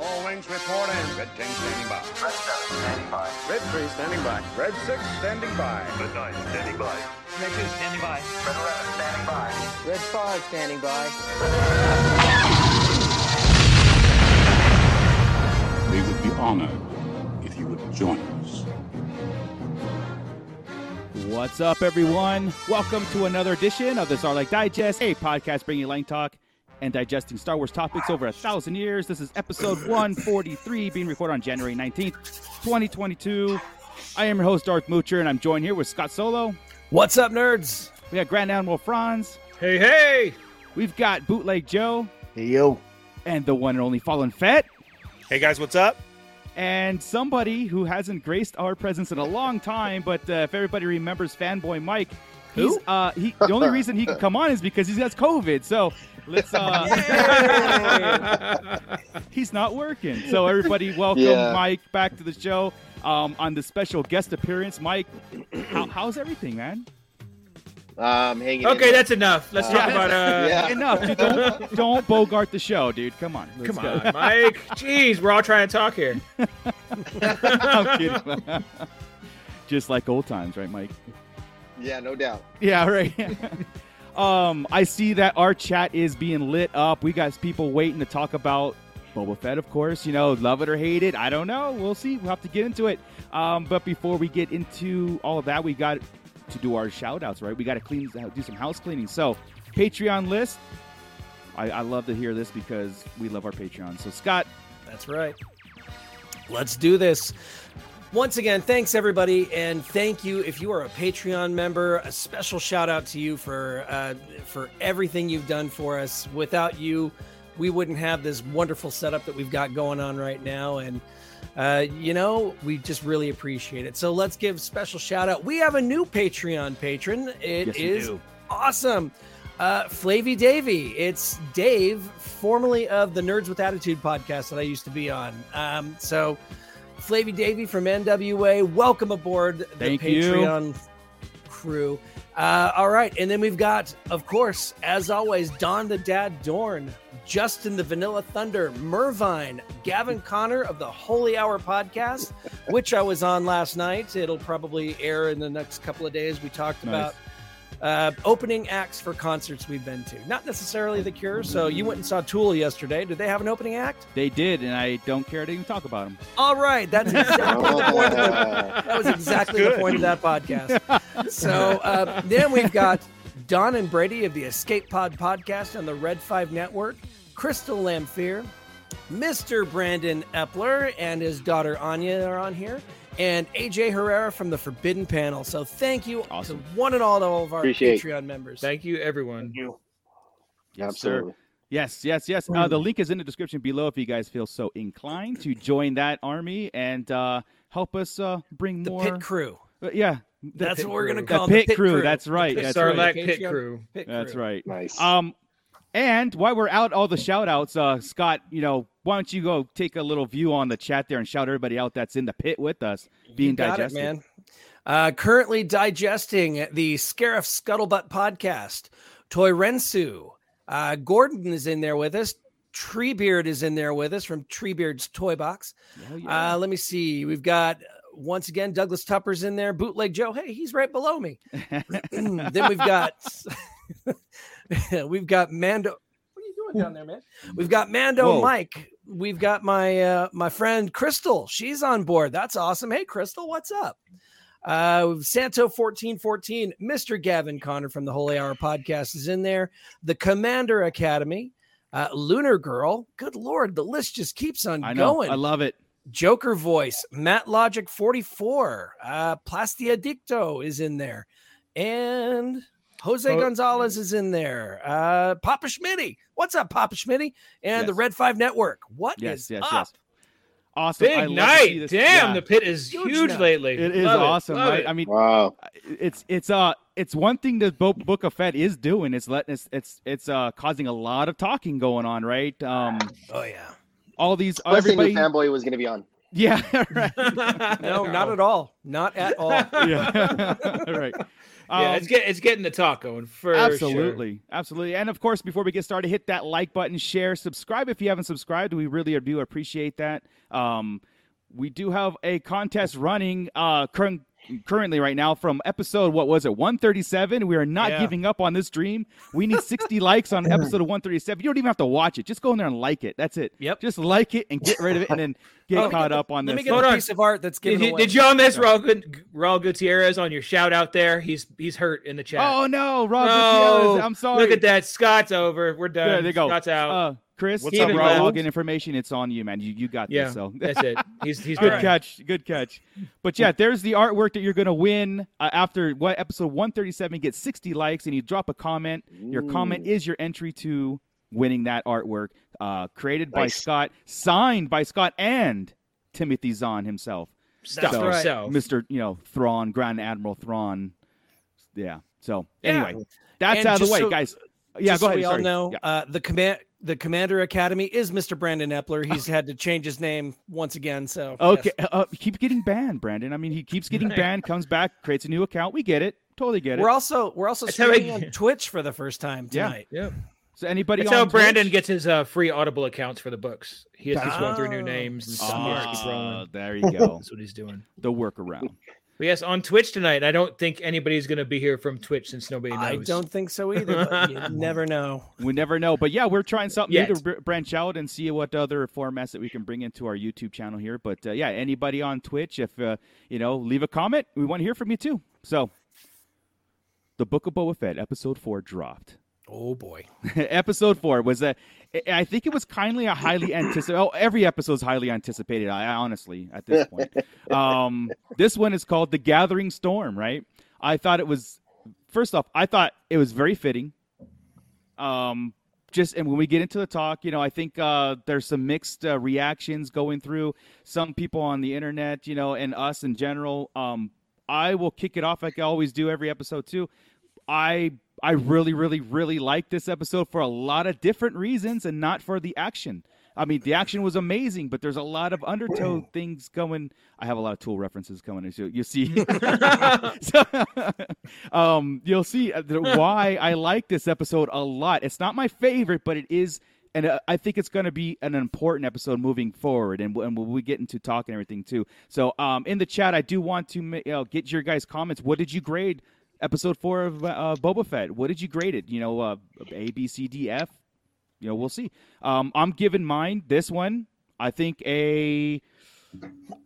All wings report in. Red 10 standing by. Red 7 standing by. Red 3 standing by. Red 6 standing by. Red 9 standing by. Red 2 standing by. Red 11 standing by. Red 5 standing by. We would be honored if you would join us. What's up, everyone? Welcome to another edition of the Sarlacc Digest, a podcast bringing you line talk and digesting Star Wars topics over a thousand years. This is episode 143, being recorded on January 19th, 2022. I am your host, Darth Moocher, and I'm joined here with Scott Solo. What's up, nerds? We got Grand Admiral Franz. Hey, hey! We've got Bootleg Joe. Hey, yo. And the one and only Fallen Fett. Hey, guys, what's up? And somebody who hasn't graced our presence in a long time, but uh, if everybody remembers Fanboy Mike, he's Who? uh he the only reason he could come on is because he has COVID. So let's uh he's not working. So everybody welcome Yeah. Mike back to the show. Um on the special guest appearance. Mike, how, how's everything, man? Um, hanging in Okay, there. that's enough. Let's talk about uh. Yeah. Enough, dude. Don't, don't bogart the show, dude. Come on. let's Come go. on, Mike. Jeez, we're all trying to talk here. I'm kidding. Just like old times, right, Mike? Yeah, no doubt. Yeah, right. Um, I see that our chat is being lit up. We got people waiting to talk about Boba Fett, of course. You know, love it or hate it. I don't know. We'll see. We'll have to get into it. Um, but before we get into all of that, we got to do our shout outs, right? We got to clean, do some house cleaning. So, Patreon list. I, I love to hear this because we love our Patreon. So, Scott, That's right. Let's do this. Once again, thanks everybody, and thank you if you are a Patreon member. A special shout out to you for uh, for everything you've done for us. Without you, we wouldn't have this wonderful setup that we've got going on right now, and uh, you know we just really appreciate it. So let's give special shout out. We have a new Patreon patron. It Yes, is awesome. Uh, Flavy Davy. It's Dave, formerly of the Nerds with Attitude podcast that I used to be on. Um, so, Flavy Davy from NWA, welcome aboard the Thank you. Patreon crew. Uh, all right, and then we've got, of course, as always, Don the Dad Dorn, Justin the Vanilla Thunder, Mervine, Gavin Connor of the Holy Hour podcast, which I was on last night. It'll probably air in the next couple of days. We talked Nice. about uh, opening acts for concerts we've been to. Not necessarily The Cure. So you went and saw Tool yesterday. Did they have an opening act? they did, and I don't care to even talk about them. All right, that's exactly the point. Of the, that was exactly the point of that podcast. So uh, then we've got Don and Brady of the Escape Pod podcast on the Red Five Network, Crystal Lamphere, Mr. Brandon Epler and his daughter Anya are on here, and AJ Herrera from the Forbidden Panel. So thank you Awesome. to one and all, to all of our Appreciate. Patreon members. Thank you, everyone. Yes, sir. Absolutely. Yes, yes, yes. Uh, the link is in the description below if you guys feel so inclined to join that army and uh, help us uh, bring the more. Pit Crew. Uh, yeah, That's what we're gonna The call pit, the Pit crew. Crew. That's right. The That's Pit right. Sarlacc Patreon Pit Crew. That's right. Nice. Um, and while we're out, all the shout outs, uh, Scott, you know, why don't you go take a little view on the chat there and shout everybody out that's in the pit with us being got it, digested. man. Uh, currently digesting the Scarif Scuttlebutt podcast. Toy Rensu. Uh, Gordon is in there with us. Treebeard is in there with us from Treebeard's Toy Box. Hell yeah. Uh, let me see. We've got uh, once again Douglas Tupper's in there. Bootleg Joe. Hey, he's right below me. then we've got we've got Mando. What are you doing down there, man? We've got Mando Whoa. Mike. We've got my uh, my friend Crystal. She's on board. That's awesome. Hey, Crystal, what's up? Uh, Santo fourteen fourteen. Mr. Gavin Connor from the Holy Hour podcast is in there. The Commander Academy. Uh, Lunar Girl. Good lord, the list just keeps on I know. going. I love it. Joker voice, Matt Logic 44, uh, Plastic Addicto is in there, and Jose Oh. Gonzalez is in there. Uh, Papa Schmitty, what's up, Papa Schmitty? And the Red Five Network, what is Yes, yes, up? yes. Awesome. I Big love to see night. this. Damn, Yeah. the pit is Huge huge, lately. It is Love awesome, Love right? it. I mean, Wow. it's it's uh it's one thing that Bo- Book of Fett is doing. It's letting it's it's it's uh causing a lot of talking going on, right? Um, Oh yeah, all these Plus, they knew everybody. Fanboy was going to be on. Yeah, right. no, not at all, not at all. yeah, right. Yeah, Um, it's get it's getting the talk going for sure. absolutely, absolutely. And of course, before we get started, hit that like button, share, subscribe if you haven't subscribed. We really do appreciate that. Um, we do have a contest running uh, current, currently right now from episode what was it 137 we are not Yeah. giving up on this dream we need 60 likes on episode of 137 you don't even have to watch it just go in there and like it that's it Yep. just like it and get rid of it and then get Oh, caught up on Let this me get Hold a on. piece of art that's Did, given you, away. did y'all miss Raul, Gut- Raul Gutierrez on your shout out there? He's he's hurt in the chat. oh no rob No. Gutierrez, i'm sorry Look at that. Scott's over. We're done. There they go. Scott's out. Uh, Chris, What's Steven up, Raul? login information. It's on you, man. You you got yeah, this. So that's it. He's he's good good. catch, good catch. But yeah, there's the artwork that you're gonna win uh, after what episode 137 gets 60 likes, and you drop a comment. Your comment is your entry to winning that artwork, uh, created by Scott, signed by Scott and Timothy Zahn himself. Stuff So, right. himself. Mr. You know Thrawn, Grand Admiral Thrawn. Yeah. So Yeah. anyway, that's And out of the way, so- guys. Yeah, Just go so ahead. We sorry. all know Yeah. uh, the command the Commander Academy is Mr. Brandon Epler. He's had to change his name once again. So Okay, yes. uh, keep getting banned, Brandon. I mean, he keeps getting banned, comes back, creates a new account. We get it, totally get it. we're also we're also That's how streaming I- on Twitch for the first time tonight. Yeah. so anybody That's on how Brandon gets his uh, free Audible accounts for the books. He has to That's- go through new names and stuff. He has to keep Ah, rolling. there you go. That's what he's doing. the workaround. But yes, on Twitch tonight. I don't think anybody's going to be here from Twitch since nobody knows. I don't think so either. But you never know. We never know, but yeah, we're trying something new to br- branch out and see what other formats that we can bring into our YouTube channel here. But uh, yeah, anybody on Twitch, if uh, you know, leave a comment. We want to hear from you too. So, the Book of Boba Fett, episode four, dropped. Oh boy. episode four was a I think it was kindly a highly anticipated. Oh, every episode is highly anticipated. I, I honestly at this point. Um, this one is called The Gathering Storm. Right? I thought it was. First off, I thought it was very fitting. Um, just and when we get into the talk, you know, I think uh, there's some mixed uh, reactions going through. Some people on the internet, you know, and us in general. Um, I will kick it off like I always do every episode too. I I really really really like this episode for a lot of different reasons and not for the action. I mean, the action was amazing, but there's a lot of undertow things going. I have a lot of tool references coming. So you see, so, um, you'll see uh, why I like this episode a lot. It's not my favorite, but it is, and uh, I think it's going to be an important episode moving forward. And, and we'll we get into talk and everything too. So, um, in the chat, I do want to you know, get your guys' comments. What did you grade episode four of uh, Boba Fett? What did you grade it? You know, uh, A, B, C, D, F. You know, we'll see. Um, I'm giving mine this one. I think a.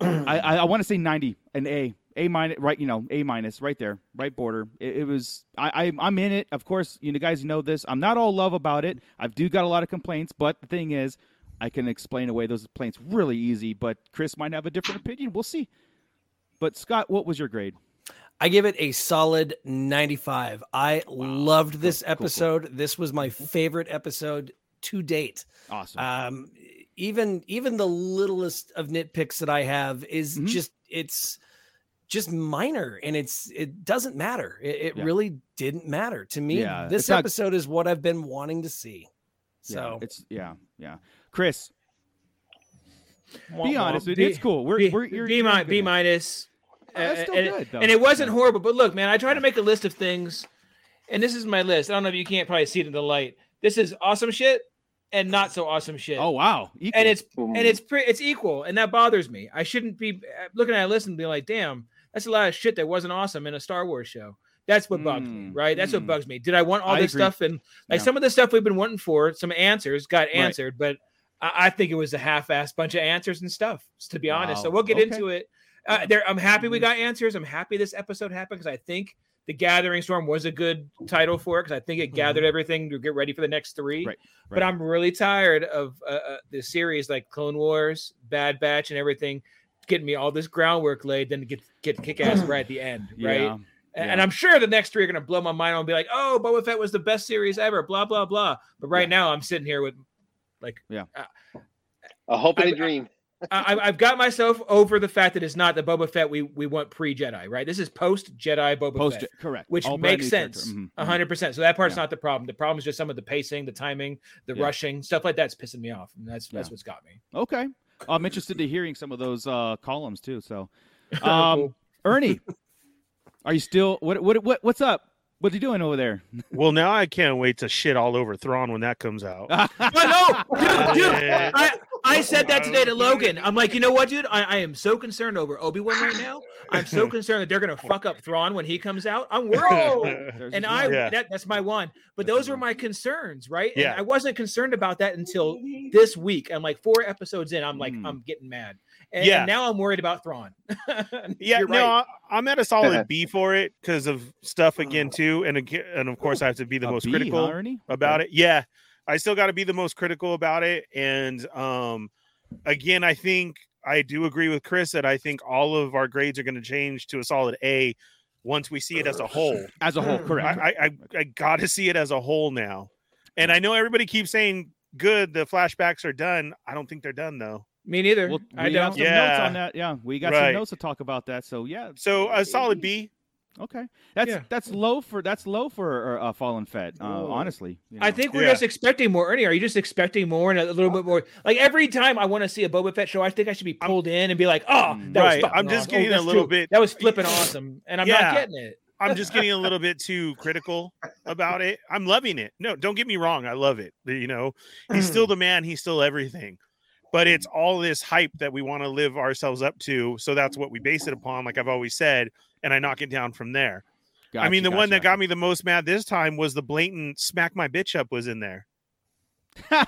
I, I, I want to say 90, an A, A minus, right? You know, A minus, right there, right border. It, it was. I, I I'm in it. Of course, you know, guys know this. I'm not all love about it. I've do got a lot of complaints, but the thing is, I can explain away those complaints really easy. But Chris might have a different opinion. We'll see. But Scott, what was your grade? I give it a solid 95. I loved this Cool, cool, cool. episode. This was my favorite episode to date. Awesome. Um, even even the littlest of nitpicks that I have is Mhm. just it's just minor and it's it doesn't matter. It, it Yeah. really didn't matter to me. Yeah, this it's not- episode is what I've been wanting to see. yeah, So it's yeah, yeah. Chris, be honest. it- B- it's cool. We're B, we're you're, B, you're mi- good B minus. Oh, that's still and, good, though. and it wasn't Yeah. horrible, but look, man, I tried to make a list of things, and this is my list. I don't know if you can't probably see it in the light. This is awesome shit and not so awesome shit. Oh wow, Equal. and it's Boom. and it's pre- it's equal, and that bothers me. I shouldn't be uh, looking at a list and be like, "Damn, that's a lot of shit that wasn't awesome in a Star Wars show." That's what bugs me, Mm, right? That's mm. what bugs me. Did I want all I this agree. stuff and like Yeah. some of the stuff we've been wanting for some answers got Right. answered, but I, I think it was a half-assed bunch of answers and stuff. To be honest, so we'll get Okay. into it. Uh, there, I'm happy we Mhm. got answers. I'm happy this episode happened because I think the Gathering Storm was a good title for it because I think it Mhm. gathered everything to get ready for the next three. Right, But. I'm really tired of uh, uh, the series like Clone Wars, Bad Batch, and everything getting me all this groundwork laid, then get get kick ass right at the end, right? Yeah, And, yeah. and I'm sure the next three are gonna blow my mind and be like, "Oh, Boba Fett was the best series ever," blah blah blah. But right Yeah. now, I'm sitting here with like Yeah. A hope and I- a dream. I, I've got myself over the fact that it's not the Boba Fett we we want pre Jedi, right? This is post Jedi Boba Post Fett, correct, which All makes sense, Mhm, a mhm. hundred percent. So that part's Yeah. not the problem. The problem is just some of the pacing, the timing, the Yeah. rushing, stuff like that's pissing me off, and that's that's what's got me. Okay, I'm interested to hearing some of those uh, columns too. So, Cool. um, Ernie, Are you still what what what what's up? What's he doing over there? Well, now I can't wait to shit all over Thrawn when that comes out. But no, dude, dude, I, I said that today to Logan. I'm like, you know what, dude? I, I am so concerned over Obi Wan right now. I'm so concerned that they're gonna fuck up Thrawn when he comes out. I'm worried. And I. Yeah. that, that's my one. But those were my concerns, right? And Yeah. I wasn't concerned about that until this week. I'm like four episodes in. I'm like, Mm. I'm getting mad. And, Yeah. and now I'm worried about Thrawn. Yeah, You're no. I, I'm at a solid B for it because of stuff again too, and again, and of course I have to be the A most B, critical huh, Ernie? about it. Yeah, I still got to be the most critical about it, and um, again, I think I do agree with Chris that I think all of our grades are going to change to a solid A once we see it as a whole. As a whole, correct. I, I, I got to see it as a whole now, and I know everybody keeps saying good, the flashbacks are done. I don't think they're done though. Me neither. Well, I we got don't. some notes Yeah. on that. Yeah, we got Right. some notes to talk about that. So yeah, So a solid B. okay. That's Yeah. that's low for that's low for uh, Fallen Fett. Uh, honestly, you I think we're Yeah. just expecting more. Ernie, are you just expecting more and a little bit more? Like every time I want to see a Boba Fett show, I think I should be pulled in and be like, "Oh, that Right, fucking I'm just awesome. getting a little true. bit- That was flipping awesome, and I'm Yeah. not getting it. I'm just getting a little bit too critical about it. I'm loving it. No, don't get me wrong. I love it. You know, he's still the man. He's still everything. But it's mm-hmm. all this hype that we want to live ourselves up to. So that's what we base it upon, like I've always said. And I knock it down from there. I mean, the Gotcha, one that got me the most mad this time was the blatant smack my bitch up was in there.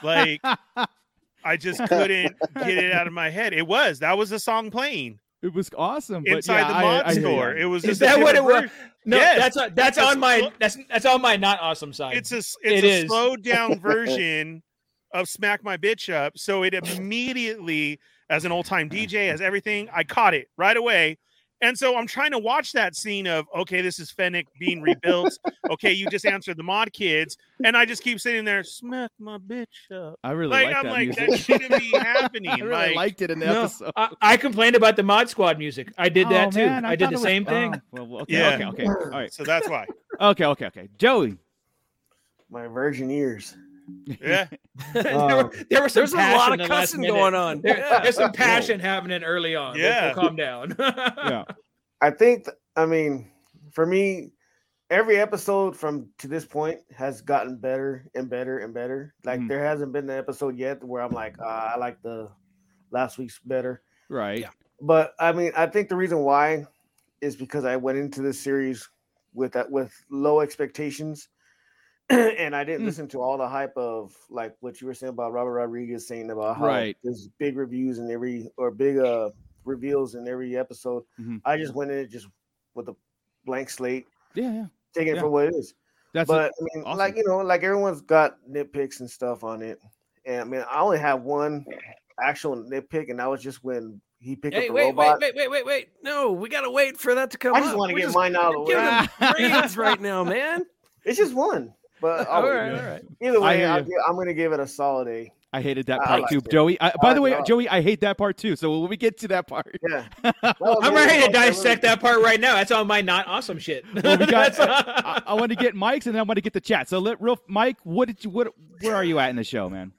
Like, I just couldn't get it out of my head. It was. That was the song playing it was awesome. But inside yeah, the I- mod I hear store. you. It was Is that what it different was? No, Yes. that's a, that's It's a on my that's that's on my not awesome side. it's a s- It it's a is. slowed down version of smack my bitch up so it immediately as an old time mm. dj as everything i caught it right away and so i'm trying to watch that scene of okay this is fennec being rebuilt okay you just answered the mod kids and i just keep sitting there smack my bitch up I really like, like i'm that like music. that shouldn't be happening I really like liked it in the No, episode. I, I complained about the Mod Squad music. I did that Oh, too. man, I, did the was- same oh, thing. oh, well, well, okay, Yeah. okay, okay. All right. so that's why Okay, okay, okay. Joey. My virgin ears. Yeah there, Um, were, there was some There's a lot of cussing going on. There- Yeah. there's some passion happening early on. We'll- Yeah. we'll calm down. Yeah. I think, I mean, for me, every episode from to this point has gotten better and better and better. Like Mhm. there hasn't been an episode yet where I'm like, uh, I like the last week's better. Right. Yeah. But I mean, I think the reason why is because I went into this series with that with low expectations. and I didn't Mm. listen to all the hype of like what you were saying about Robert Rodriguez saying about how Right. there's big reviews in every or big uh reveals in every episode. Mhm. I just went in it just with a blank slate, Yeah, yeah. taking it Yeah. for what it is. That's but it. I mean, Awesome. like you know, like everyone's got nitpicks and stuff on it. And I mean, I only have one actual nitpick, and that was just when he picked Hey, up the wait, wait, robot. wait, wait, wait, wait. No, we gotta wait for that to come I just want to get mine out of the way. grades right now, man. It's just one, but All I'll- right, all right. either I way, hear I'll you. gi- I'm going to give it a solid A. I hated that part like too, it. Joey. I, by the way, like it. Joey, I hate that part too. So when we get to that part, Yeah, That I'm ready to part that really- dissect that part right now. That's on my not awesome shit. well, we got. I, I want to get Mike's, and then I want to get the chat. So let real Mike. What did you? What? Where are you at in the show, man?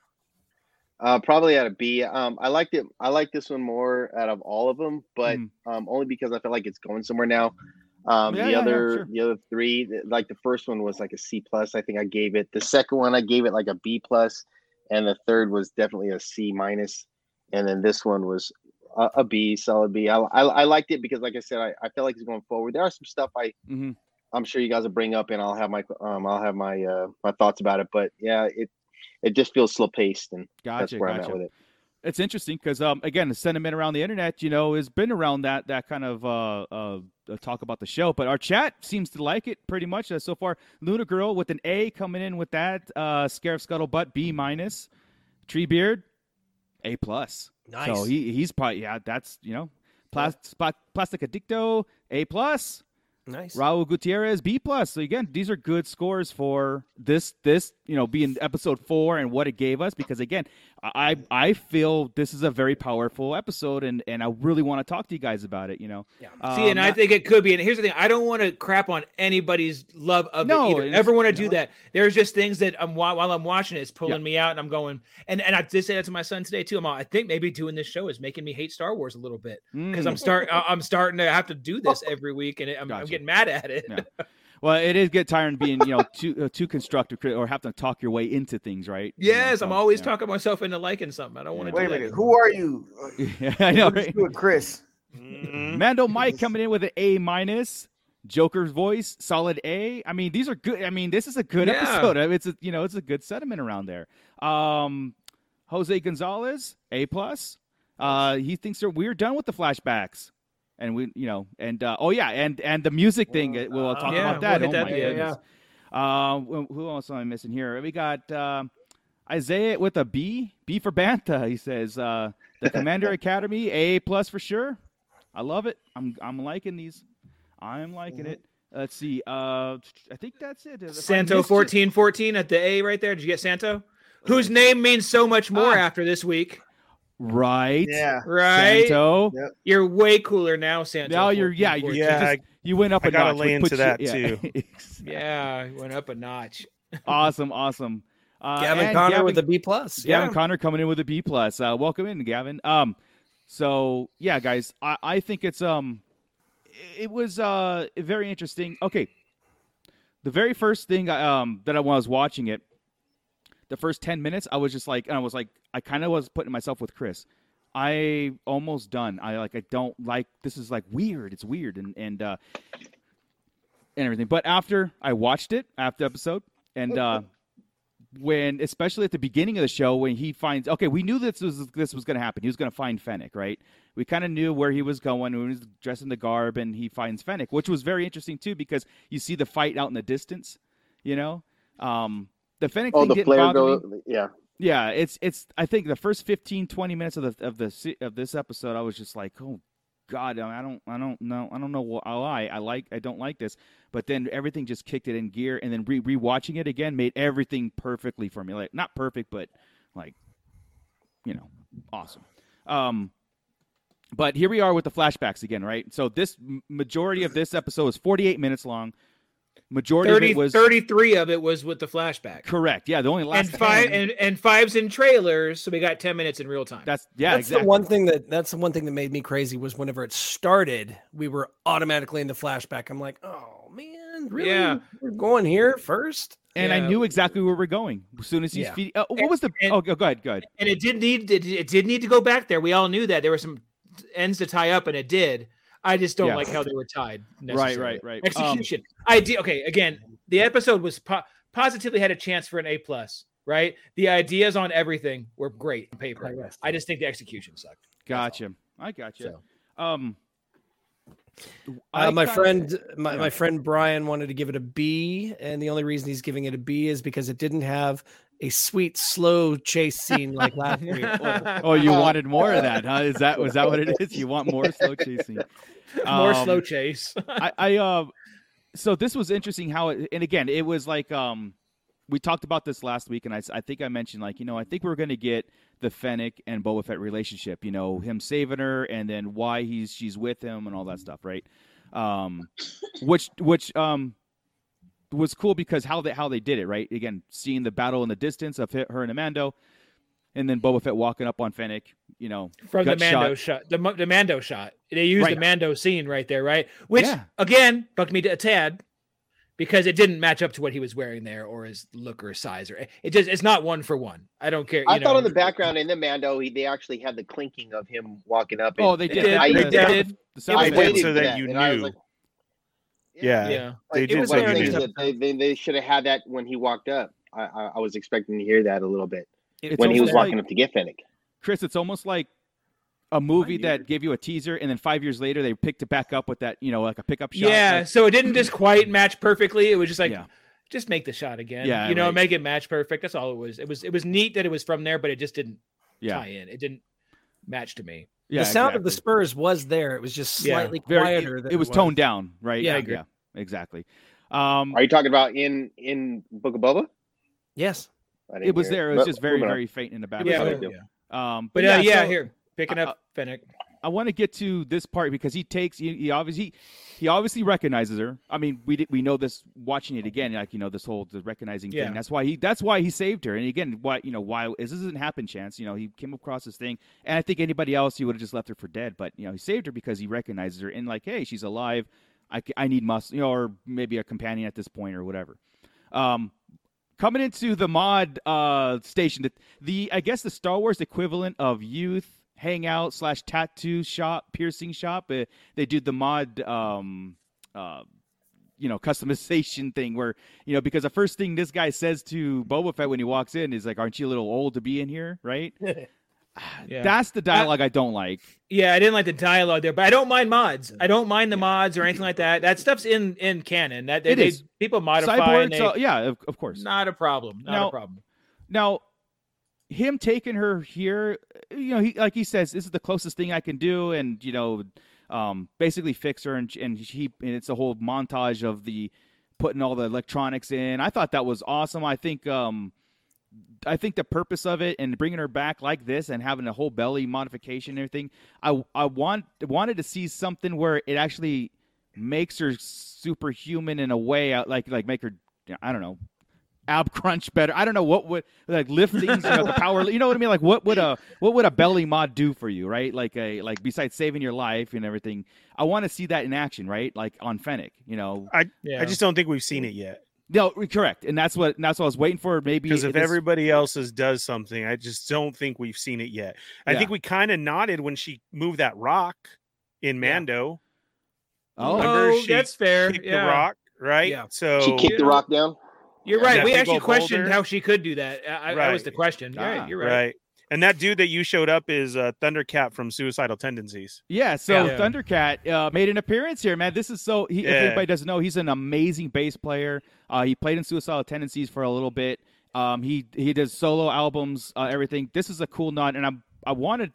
Uh, probably at a B. Um, I liked it. I like this one more out of all of them, but Mhm. um, only because I feel like it's going somewhere now. Um, Yeah, the yeah, yeah, other, sure. the other three, like the first one was like a C plus. I think I gave it. The second one I gave it like a B plus, and the third was definitely a C minus, and then this one was a, a B, solid B. I, I, I liked it because, like I said, I, I feel like it's going forward. There are some stuff I mm-hmm. I'm sure you guys will bring up, and I'll have my um I'll have my uh my thoughts about it. But yeah, it it just feels slow paced, and that's Gotcha, where I'm at with it. It's interesting because, um, again, the sentiment around the internet, you know, has been around that that kind of uh, uh, uh, talk about the show. But our chat seems to like it pretty much uh, so far. Luna Girl with an A coming in with that. Uh, Scarif Scuttlebutt B minus. Treebeard A plus. Nice. So he he's probably yeah. That's you know, Pla- Plastic Addicto A plus. nice. Raul Gutierrez B plus. So again, these are good scores for this this you know, being episode four and what it gave us. Because again, I I feel this is a very powerful episode, and and I really want to talk to you guys about it. You know, Yeah. See, and Um, I think it could be. And here's the thing: I don't want to crap on anybody's love of No, it Ever want to do know. that? There's just things that I'm while while I'm watching it, it's pulling Yeah. me out, and I'm going. And and I did say that to my son today too. I'm all, I think maybe doing this show is making me hate Star Wars a little bit because Mm. I'm start I'm starting to have to do this every week, and I'm, I'm getting mad at it. Yeah. Well, it is get tiring being you know too uh, too constructive or have to talk your way into things, right? You know, Yes, I'm so, always yeah. talking myself into liking something. I don't want to. Wait a do minute. That. Who are you? Yeah, I know, you right? do with Chris? Mhm. Mando Mike coming in with an A minus. Joker's voice, solid A. I mean, these are good. I mean, this is a good Yeah. episode. I mean, It's a you know, it's a good sentiment around there. Um, Jose Gonzalez, A plus. Uh, he thinks they're we're done with the flashbacks, and we you know, and uh, oh yeah, and and the music thing. uh, We'll talk Yeah, about that. we'll oh that my the end. Uh, who else am I missing here? We got um, Isaiah with a B. B for Bantha. He says uh, the Commander Academy A plus for sure. I love it. I'm I'm liking these. I'm liking it. Let's see. Uh, I think that's it. If Santo it- fourteen fourteen at the A right there. Did you get Santo? Whose name means so much more Ah. after this week, Right. Yeah. right? Santo. You're way cooler now, Santo. Now you're yeah you're, Yeah, you're just- you went up I a gotta notch. lay into that, you, too. Yeah, it went up a notch. awesome, awesome. Uh, Gavin and Connor with a B plus. Gavin Yeah. Connor coming in with a B plus. Uh, welcome in, Gavin. Um, so yeah, guys, I, I think it's um, it was uh very interesting. Okay, the very first thing um that I was watching it, the first ten minutes, I was just like, and I was like, I kind of was putting myself with Chris. I almost done. I like. I don't like. This is like weird. It's weird and and uh and everything. But after I watched it, after episode, and uh when especially at the beginning of the show when he finds okay we knew this was this was going to happen he was going to find fennec right we kind of knew where he was going when he was dressed in the garb and he finds fennec which was very interesting too because you see the fight out in the distance you know um the fennec Oh, thing the bother me. Yeah. yeah it's it's i think the first 15 20 minutes of the of the of this episode i was just like oh god i don't i don't know i don't know why i i like i don't like this. But then everything just kicked it in gear and then re- rewatching it again made everything perfectly for me. Like not perfect but like you know awesome. Um but here we are with the flashbacks again right? So this majority of this episode is 48 minutes long majority 30, of it was 33 of it was with the flashback. correct yeah the only last And five and, and fives in trailers, so we got 10 minutes in real time. that's yeah that's exactly the one thing that that's the one thing that made me crazy was whenever it started, we were automatically in the flashback. I'm like, oh man, really? Yeah. We're going here first. and I knew exactly where we're going as soon as he's Yeah. feeding. Uh, what was the? And- oh, go go ahead, go ahead. and it did need it, it did need to go back there. We all knew that there were some ends to tie up, and it did. I just don't Yeah. like how they were tied. Right, right, right. Um, Execution. I did okay. Again, the episode was po- positively had a chance for an A plus. Right. The ideas on everything were great on paper. yes. I just think the execution sucked. Gotcha. I gotcha. So. Um, Uh, my friend, my, yeah. my friend Brian wanted to give it a B, and the only reason he's giving it a B is because it didn't have a sweet slow chase scene like last week. Oh, you wanted more of that, huh? Is that was that what it is? You want more slow chasing? More Um, slow chase. I, I uh, so this was interesting how it, and again, it was like um, we talked about this last week, and I think I mentioned like you know I think we're gonna get the Fennec and Boba Fett relationship, you know, him saving her, and then why he's she's with him and all that stuff, right? Um, which which um was cool because how they how they did it, right? Again, seeing the battle in the distance of her and Amando, and then Boba Fett walking up on Fennec, you know, from the Mando shot. shot, the, the Mando shot. They used Right. the Mando scene right there, right? Which Yeah. again bugged me to a tad because it didn't match up to what he was wearing there or his look or size or it just it's not one for one. I don't care. You I know, thought in the background in the Mando, he, they actually had the clinking of him walking up. Oh, and- they and did. I, They The- did. the I sound They effects. did waited so for that you and I was knew. Like, Yeah. Yeah. They It did was so one there you thing in knew. the- that they, they, they should have had that when he walked up. I, I, I was expecting to hear that a little bit It's when he was walking like- up to get Fennec. Chris, it's almost like a movie that gave you a teaser, and then five years later they picked it back up with that, you know, like a pickup shot. Yeah, Like, so it didn't just quite match perfectly. It was just like Yeah. just make the shot again. Yeah, you know, right. make it match perfect. That's all it was. It was it was neat that it was from there, but it just didn't yeah, tie in. It didn't match to me. Yeah. the sound of the. Spurs was there. It was just Yeah. slightly Very- quieter. It, than it was toned down, right? Yeah, I agree. exactly. Um, Are you talking about in in Book of Boba? Yes. It was there. It was But just very, very faint in the background. Yeah, no but, big deal. yeah. Um, but uh, yeah, so here picking I- up Fennec. I want to get to this part because he takes he, he obviously he obviously recognizes her. I mean, we did, we know this watching it again, like you know this whole the recognizing Yeah. thing. That's why he that's why he saved her. And again, why you know why is this doesn't happen chance. You know, he came across this thing, and I think anybody else he would have just left her for dead. But you know, he saved her because he recognizes her and like, hey, she's alive. I, I need muscle, you know, or maybe a companion at this point or whatever. Um, coming into the mod uh station, the, the I guess the Star Wars equivalent of youth hangout slash tattoo shop, piercing shop. Uh, they do the mod um uh you know customization thing where you know because the first thing this guy says to Boba Fett when he walks in is like, "Aren't you a little old to be in here?" Right? Yeah. That's the dialogue I don't like. Yeah, I didn't like the dialogue there, but I don't mind mods. I don't mind the mods or anything like that. That stuff's in in canon. That they, It they- people modify. and they- uh, yeah, of, of course. not a problem. Not Now- a problem. Now, him taking her here, you know, he like he says, this is the closest thing I can do, and you know, um, basically fix her, and and he and it's a whole montage of the putting all the electronics in. I thought that was awesome. I think um, I think the purpose of it and bringing her back like this and having a whole belly modification and everything, I I want wanted to see something where it actually makes her superhuman in a way, uh, like like make her I don't know ab crunch better. I don't know what would like lift you know, the power. You know what I mean? Like what would a what would a belly mod do for you, right? Like a like besides saving your life and everything. I want to see that in action, right? Like on Fennec, you know. I Yeah. I just don't think we've seen it yet. No, correct, and that's what that's what I was waiting for. Maybe Because if this- everybody else's does something, I just don't think we've seen it yet. I Yeah. think we kind of nodded when she moved that rock in Mando. oh, Oh, she that's fair. Yeah. the rock, right? Yeah. So She kicked the rock down. You're right. we actually questioned boulder. how she could do that. I, That was the question. Yeah, Ah, you're right. right. And that dude that you showed up is uh, Thundercat from Suicidal Tendencies. Yeah, so Yeah. Thundercat uh, made an appearance here, man. This is so. He, If Yeah. anybody doesn't know, he's an amazing bass player. Uh, he played in Suicidal Tendencies for a little bit. Um, he he does solo albums, uh, everything. This is a cool nod, and I'm I wanted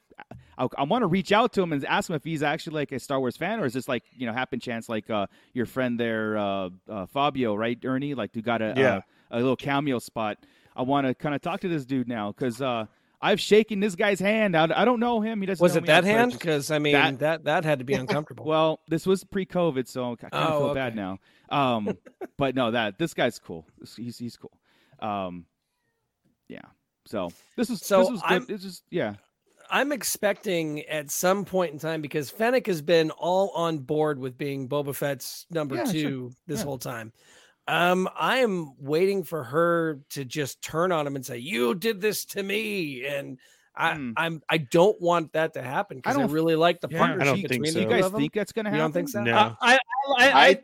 I, I want to reach out to him and ask him if he's actually like a Star Wars fan or is this like you know happen chance like uh, your friend there uh, uh, Fabio, right, Ernie, like who got a Yeah. a, a little cameo spot. I want to kind of talk to this dude now because uh, I've shaken this guy's hand. I, I don't know him. He doesn't. Was know it me. that hand? Because I mean That- that that had to be uncomfortable. well, this was pre-COVID, so I kind of Oh, feel okay. bad now. Um, but no, that this guy's cool. He's he's cool. Um, yeah. So this is So this was I'm- good. This is yeah. I'm expecting at some point in time because Fennec has been all on board with being Boba Fett's number Yeah, sure. two this Yeah. whole time. Um, I am waiting for her to just turn on him and say, "You did this to me," and I, Hmm. I'm I don't want that to happen because I, don't- really like the Yeah, I don't partnership think between so. the You two guys of them. think that's gonna happen? You happen? don't think so? No. Uh, I, I, I, I- I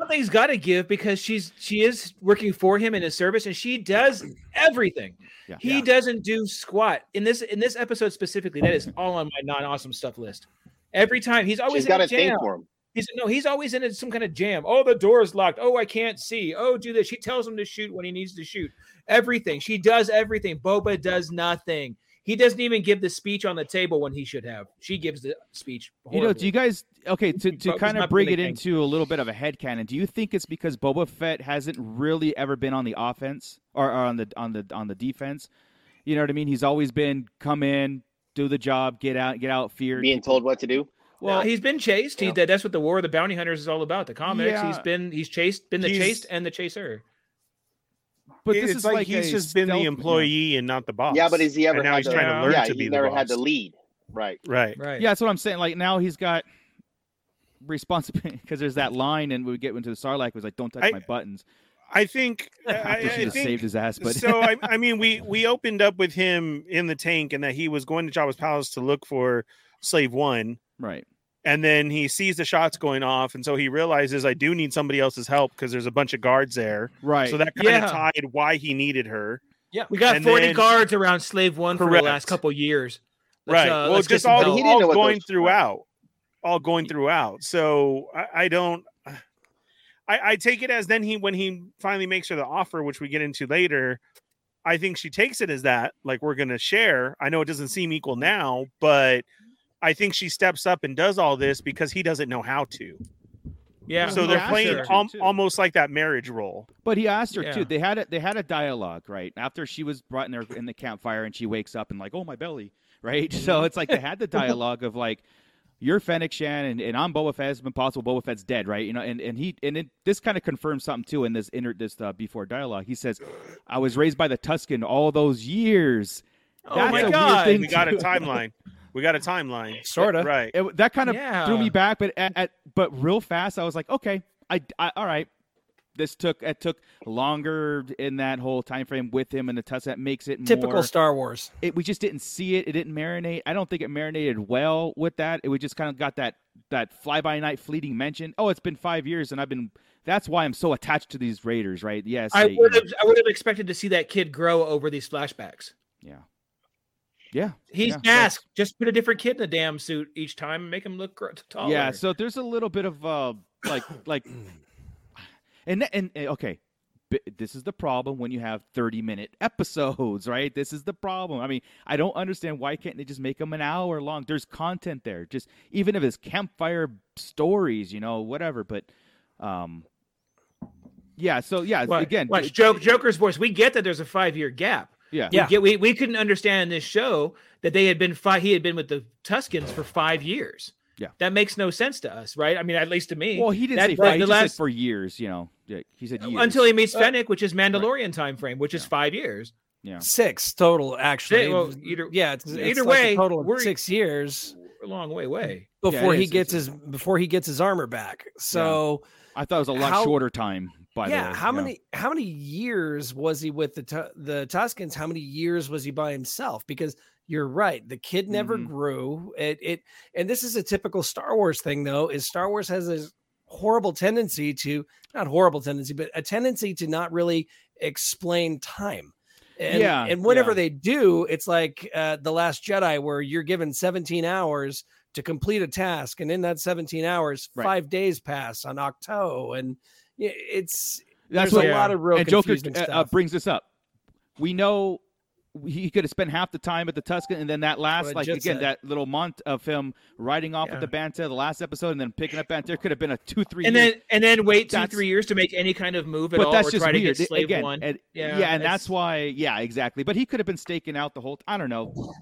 something's got to give because she's she is working for him in his service, and she does everything. Yeah. He Yeah. doesn't do squat in this in this episode specifically. That is all on my non awesome stuff list. Every time he's always in got a a thing jam. for him. He's no, he's always in some kind of jam. Oh, the door is locked. Oh, I can't see. Oh, do this. She tells him to shoot when he needs to shoot. Everything. She does everything. Boba does nothing. He doesn't even give the speech on the table when he should have. She gives the speech. You know, do you guys okay to, to kind of bring it into a little bit of a head canon? Do you think it's because Boba Fett hasn't really ever been on the offense or, or on the on the on the defense? You know what I mean? He's always been come in, do the job, get out, get out, fear. Being told what to do. Well, Well, he's been chased. He that's what the War of the Bounty Hunters is all about. The comics. Yeah. He's been he's chased, been the He's- chased and the chaser. But this it's is like, like he's just been the stealth- employee and not the boss. Yeah, but has he ever And now had he's to- trying to learn yeah, to he never the had to lead. Right. Right. Right. Yeah, that's what I'm saying. Like now he's got responsibility because there's that line, and we get into the Sarlacc it was like, "Don't touch I- my buttons." I think I, I she just think saved his ass, but so I, I mean we we opened up with him in the tank and that he was going to Jabba's palace to look for slave one right. And then he sees the shots going off and so he realizes I do need somebody else's help because there's a bunch of guards there Right. so that kind Yeah. of tied why he needed her yeah We got And 40 then- guards around Slave One for the last couple years. Let's, right uh, well let's just some all, help. He didn't all what going those- throughout all going throughout so I, I don't I, I take it as then he when he finally makes her the offer which we get into later I think she takes it as that like we're gonna share I know it doesn't seem equal now but I think she steps up and does all this because he doesn't know how to Yeah. So they're playing al- almost like that marriage role. But he asked her Yeah. too. They had a they had a dialogue right after she was brought in there in the campfire, and she wakes up and like, oh my belly, right? So it's like they had the dialogue of like, you're Fennec Shand, and, and I'm Boba Fett. It's been possible Boba Fett's dead, right? You know, and and he and it, this kind of confirms something too in this inner this uh, before dialogue. He says, I was raised by the Tusken all those years. Oh That's my God. We got a timeline. We got a timeline. Sorta. Right. It, that kind of Yeah. threw me back, but at, at but real fast, I was like, okay, I, I all right. This took it took longer in that whole time frame with him and the touch that makes it Typical more, Star Wars. It, we just didn't see it. It didn't marinate. I don't think it marinated well with that. It we just kind of got that that fly by night fleeting mention. Oh, it's been five years, and I've been. That's why I'm so attached to these Raiders, right? Yes, I would have I would have expected to see that kid grow over these flashbacks. yeah, yeah. He's Yeah, masked. Just put a different kid in the damn suit each time and make him look taller. Yeah, so there's a little bit of uh like like and and, and okay, this is the problem when you have 30 minute episodes, right? This is the problem. I mean, I don't understand why can't they just make them an hour long? There's content there. Just even if it's campfire stories, you know, whatever, but um yeah, so yeah, again, watch it- joke Joker's voice. We get that there's a five year gap. Yeah. We get we, we couldn't understand in this show that they had been five he had been with the Tuskens for five years. Yeah. That makes no sense to us, right? I mean, at least to me. Well, he didn't That- say five, the last- for years, you know. Yeah, He said years. until he meets uh, Fennec, which is Mandalorian time frame, which is five years. yeah. Six total, actually. well, either- yeah, it's, it's either like a way, total of we're- six years We're a long way away. before it he is, gets his before he gets his armor back. So I thought it was a lot How- shorter time by the way. yeah, how you know. many how many years was he with the the Tuskens? How many years was he by himself? Because you're right, the kid never Mhm. grew. It it and this is a typical Star Wars thing though. Is Star Wars has this horrible tendency to not horrible tendency, but a tendency to not really explain time. And, Yeah, and whenever yeah. they do, it's like uh, the Last Jedi, where you're given 17 hours to complete a task, and in that 17 hours, Right. five days pass on Ahch-To, and it's That's what a lot of real and Joker confusing uh, uh, brings this up. We know he could have spent half the time at the Tusken, and then that last, like Jet again, said. that little month of him riding off Yeah. with the Bantha, the last episode, and then picking up Bantha could have been a two, three. And years. then and then wait two That's- three years to make any kind of move at but all, that's or just try weird. to get slave again, one. and- Yeah, yeah, and that's it's- why, yeah, exactly. But he could have been staking out the whole. I don't know.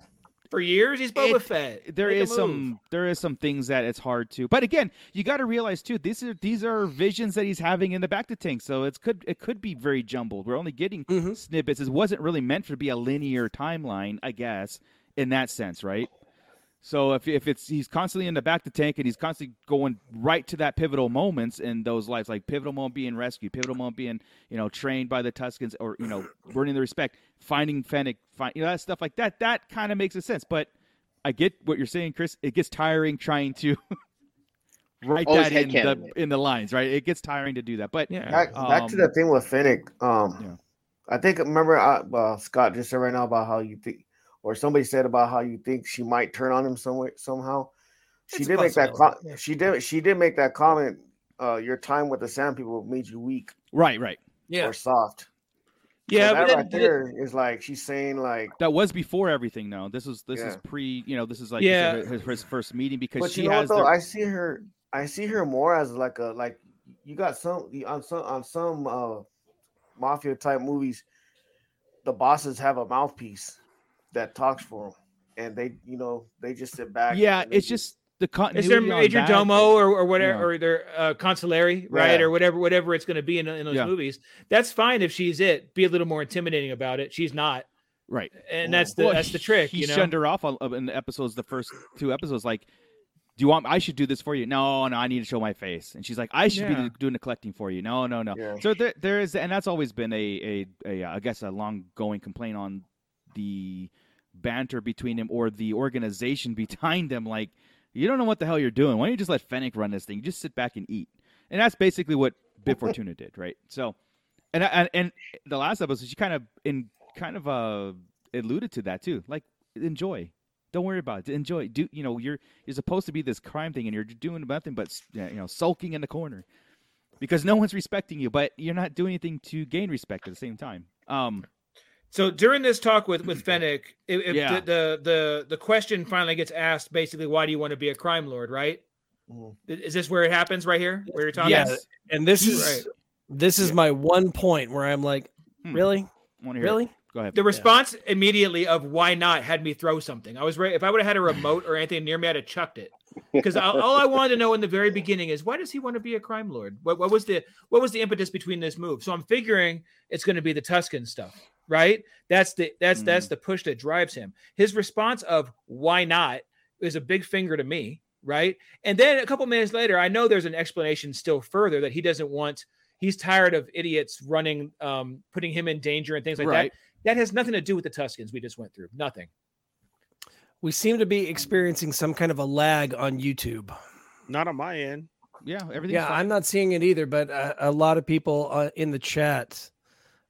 For years. He's Boba It- Fett. There Make is some, there is some things that it's hard to. But again, you got to realize too. These are these are visions that he's having in the bacta tank. So it's could it could be very jumbled. We're only getting Mhm. snippets. It wasn't really meant to be a linear timeline, I guess, in that sense, right? So if if it's he's constantly in the bacta tank and he's constantly going right to that pivotal moments in those lives, like pivotal moment being rescued, pivotal moment being you know trained by the Tuskens or you know earning the respect, finding Fennec, find, you know that stuff like that. That kind of makes a sense. But I get what you're saying, Chris. It gets tiring trying to write Always that in the it. in the lines, right? It gets tiring to do that. But Yeah. Back, back to Um, the thing with Fennec. Um, Yeah. I think remember uh, uh, Scott just said right now about how you think, or somebody said about how you think she might turn on him some way somehow. She It's did make that. possibility, Com- She did. She did make that comment. Uh, your time with the Sand People made you weak right, right. yeah. or soft. Yeah, so but that then- right there is like she's saying like, That was before everything. No, this is this is pre. You know, this is like Yeah. his, his first meeting because but she you know what has though? the, I see her. I see her more as like a like you got some on some on some uh mafia type movies. The bosses have a mouthpiece that talks for them, and they you know they just sit back. yeah. It's just the Is there Major that Domo or, or whatever, Yeah. or their uh, consulary, right, Yeah. or whatever, whatever it's going to be in, in those Yeah. movies? That's fine if she's it. Be a little more intimidating about it. She's not, right? and that's the Well, that's the trick. He you know, shunned her off on, in the episodes, the first two episodes. Like, do you want? I should do this for you. No, no, I need to show my face. And she's like, I should Yeah. be doing the collecting for you. No, no, no. Yeah. So there, there is, and that's always been a, a, a, I guess, a long going complaint on the banter between him or the organization behind them. Like, you don't know what the hell you're doing. Why don't you just let Fennec run this thing? Just sit back and eat. And that's basically what Bib Fortuna did, right? So, and and and the last episode, she kind of in kind of uh alluded to that too. Like, enjoy. Don't worry about it. Enjoy. Do you know you're you're supposed to be this crime thing, and you're doing nothing but you know sulking in the corner because no one's respecting you, but you're not doing anything to gain respect at the same time. Um, So during this talk with with Fennec, if, if Yeah. the, the the the question finally gets asked, basically, why do you want to be a crime lord, right? Mhm. Is this where it happens right here? Where you're talking? Yes. And this is Right. this is my one point where I'm like, Hmm. really, Wanna it? really? Go ahead. The response immediately of why not had me throw something. I was ready. If I would have had a remote or anything near me, I'd have chucked it. Because all, all I wanted to know in the very beginning is why does he want to be a crime lord? What, what was the what was the impetus between this move? So I'm figuring it's going to be the Tusken stuff, right? That's the that's that's the push that drives him. His response of why not is a big finger to me, right? And then a couple minutes later, I know there's an explanation still further that he doesn't want. He's tired of idiots running, um, putting him in danger and things like Right. that. That has nothing to do with the Tuskens we just went through. Nothing. We seem to be experiencing some kind of a lag on YouTube. Not on my end. Yeah, everything. Yeah, fine. I'm not seeing it either, but uh, a lot of people uh, in the chat,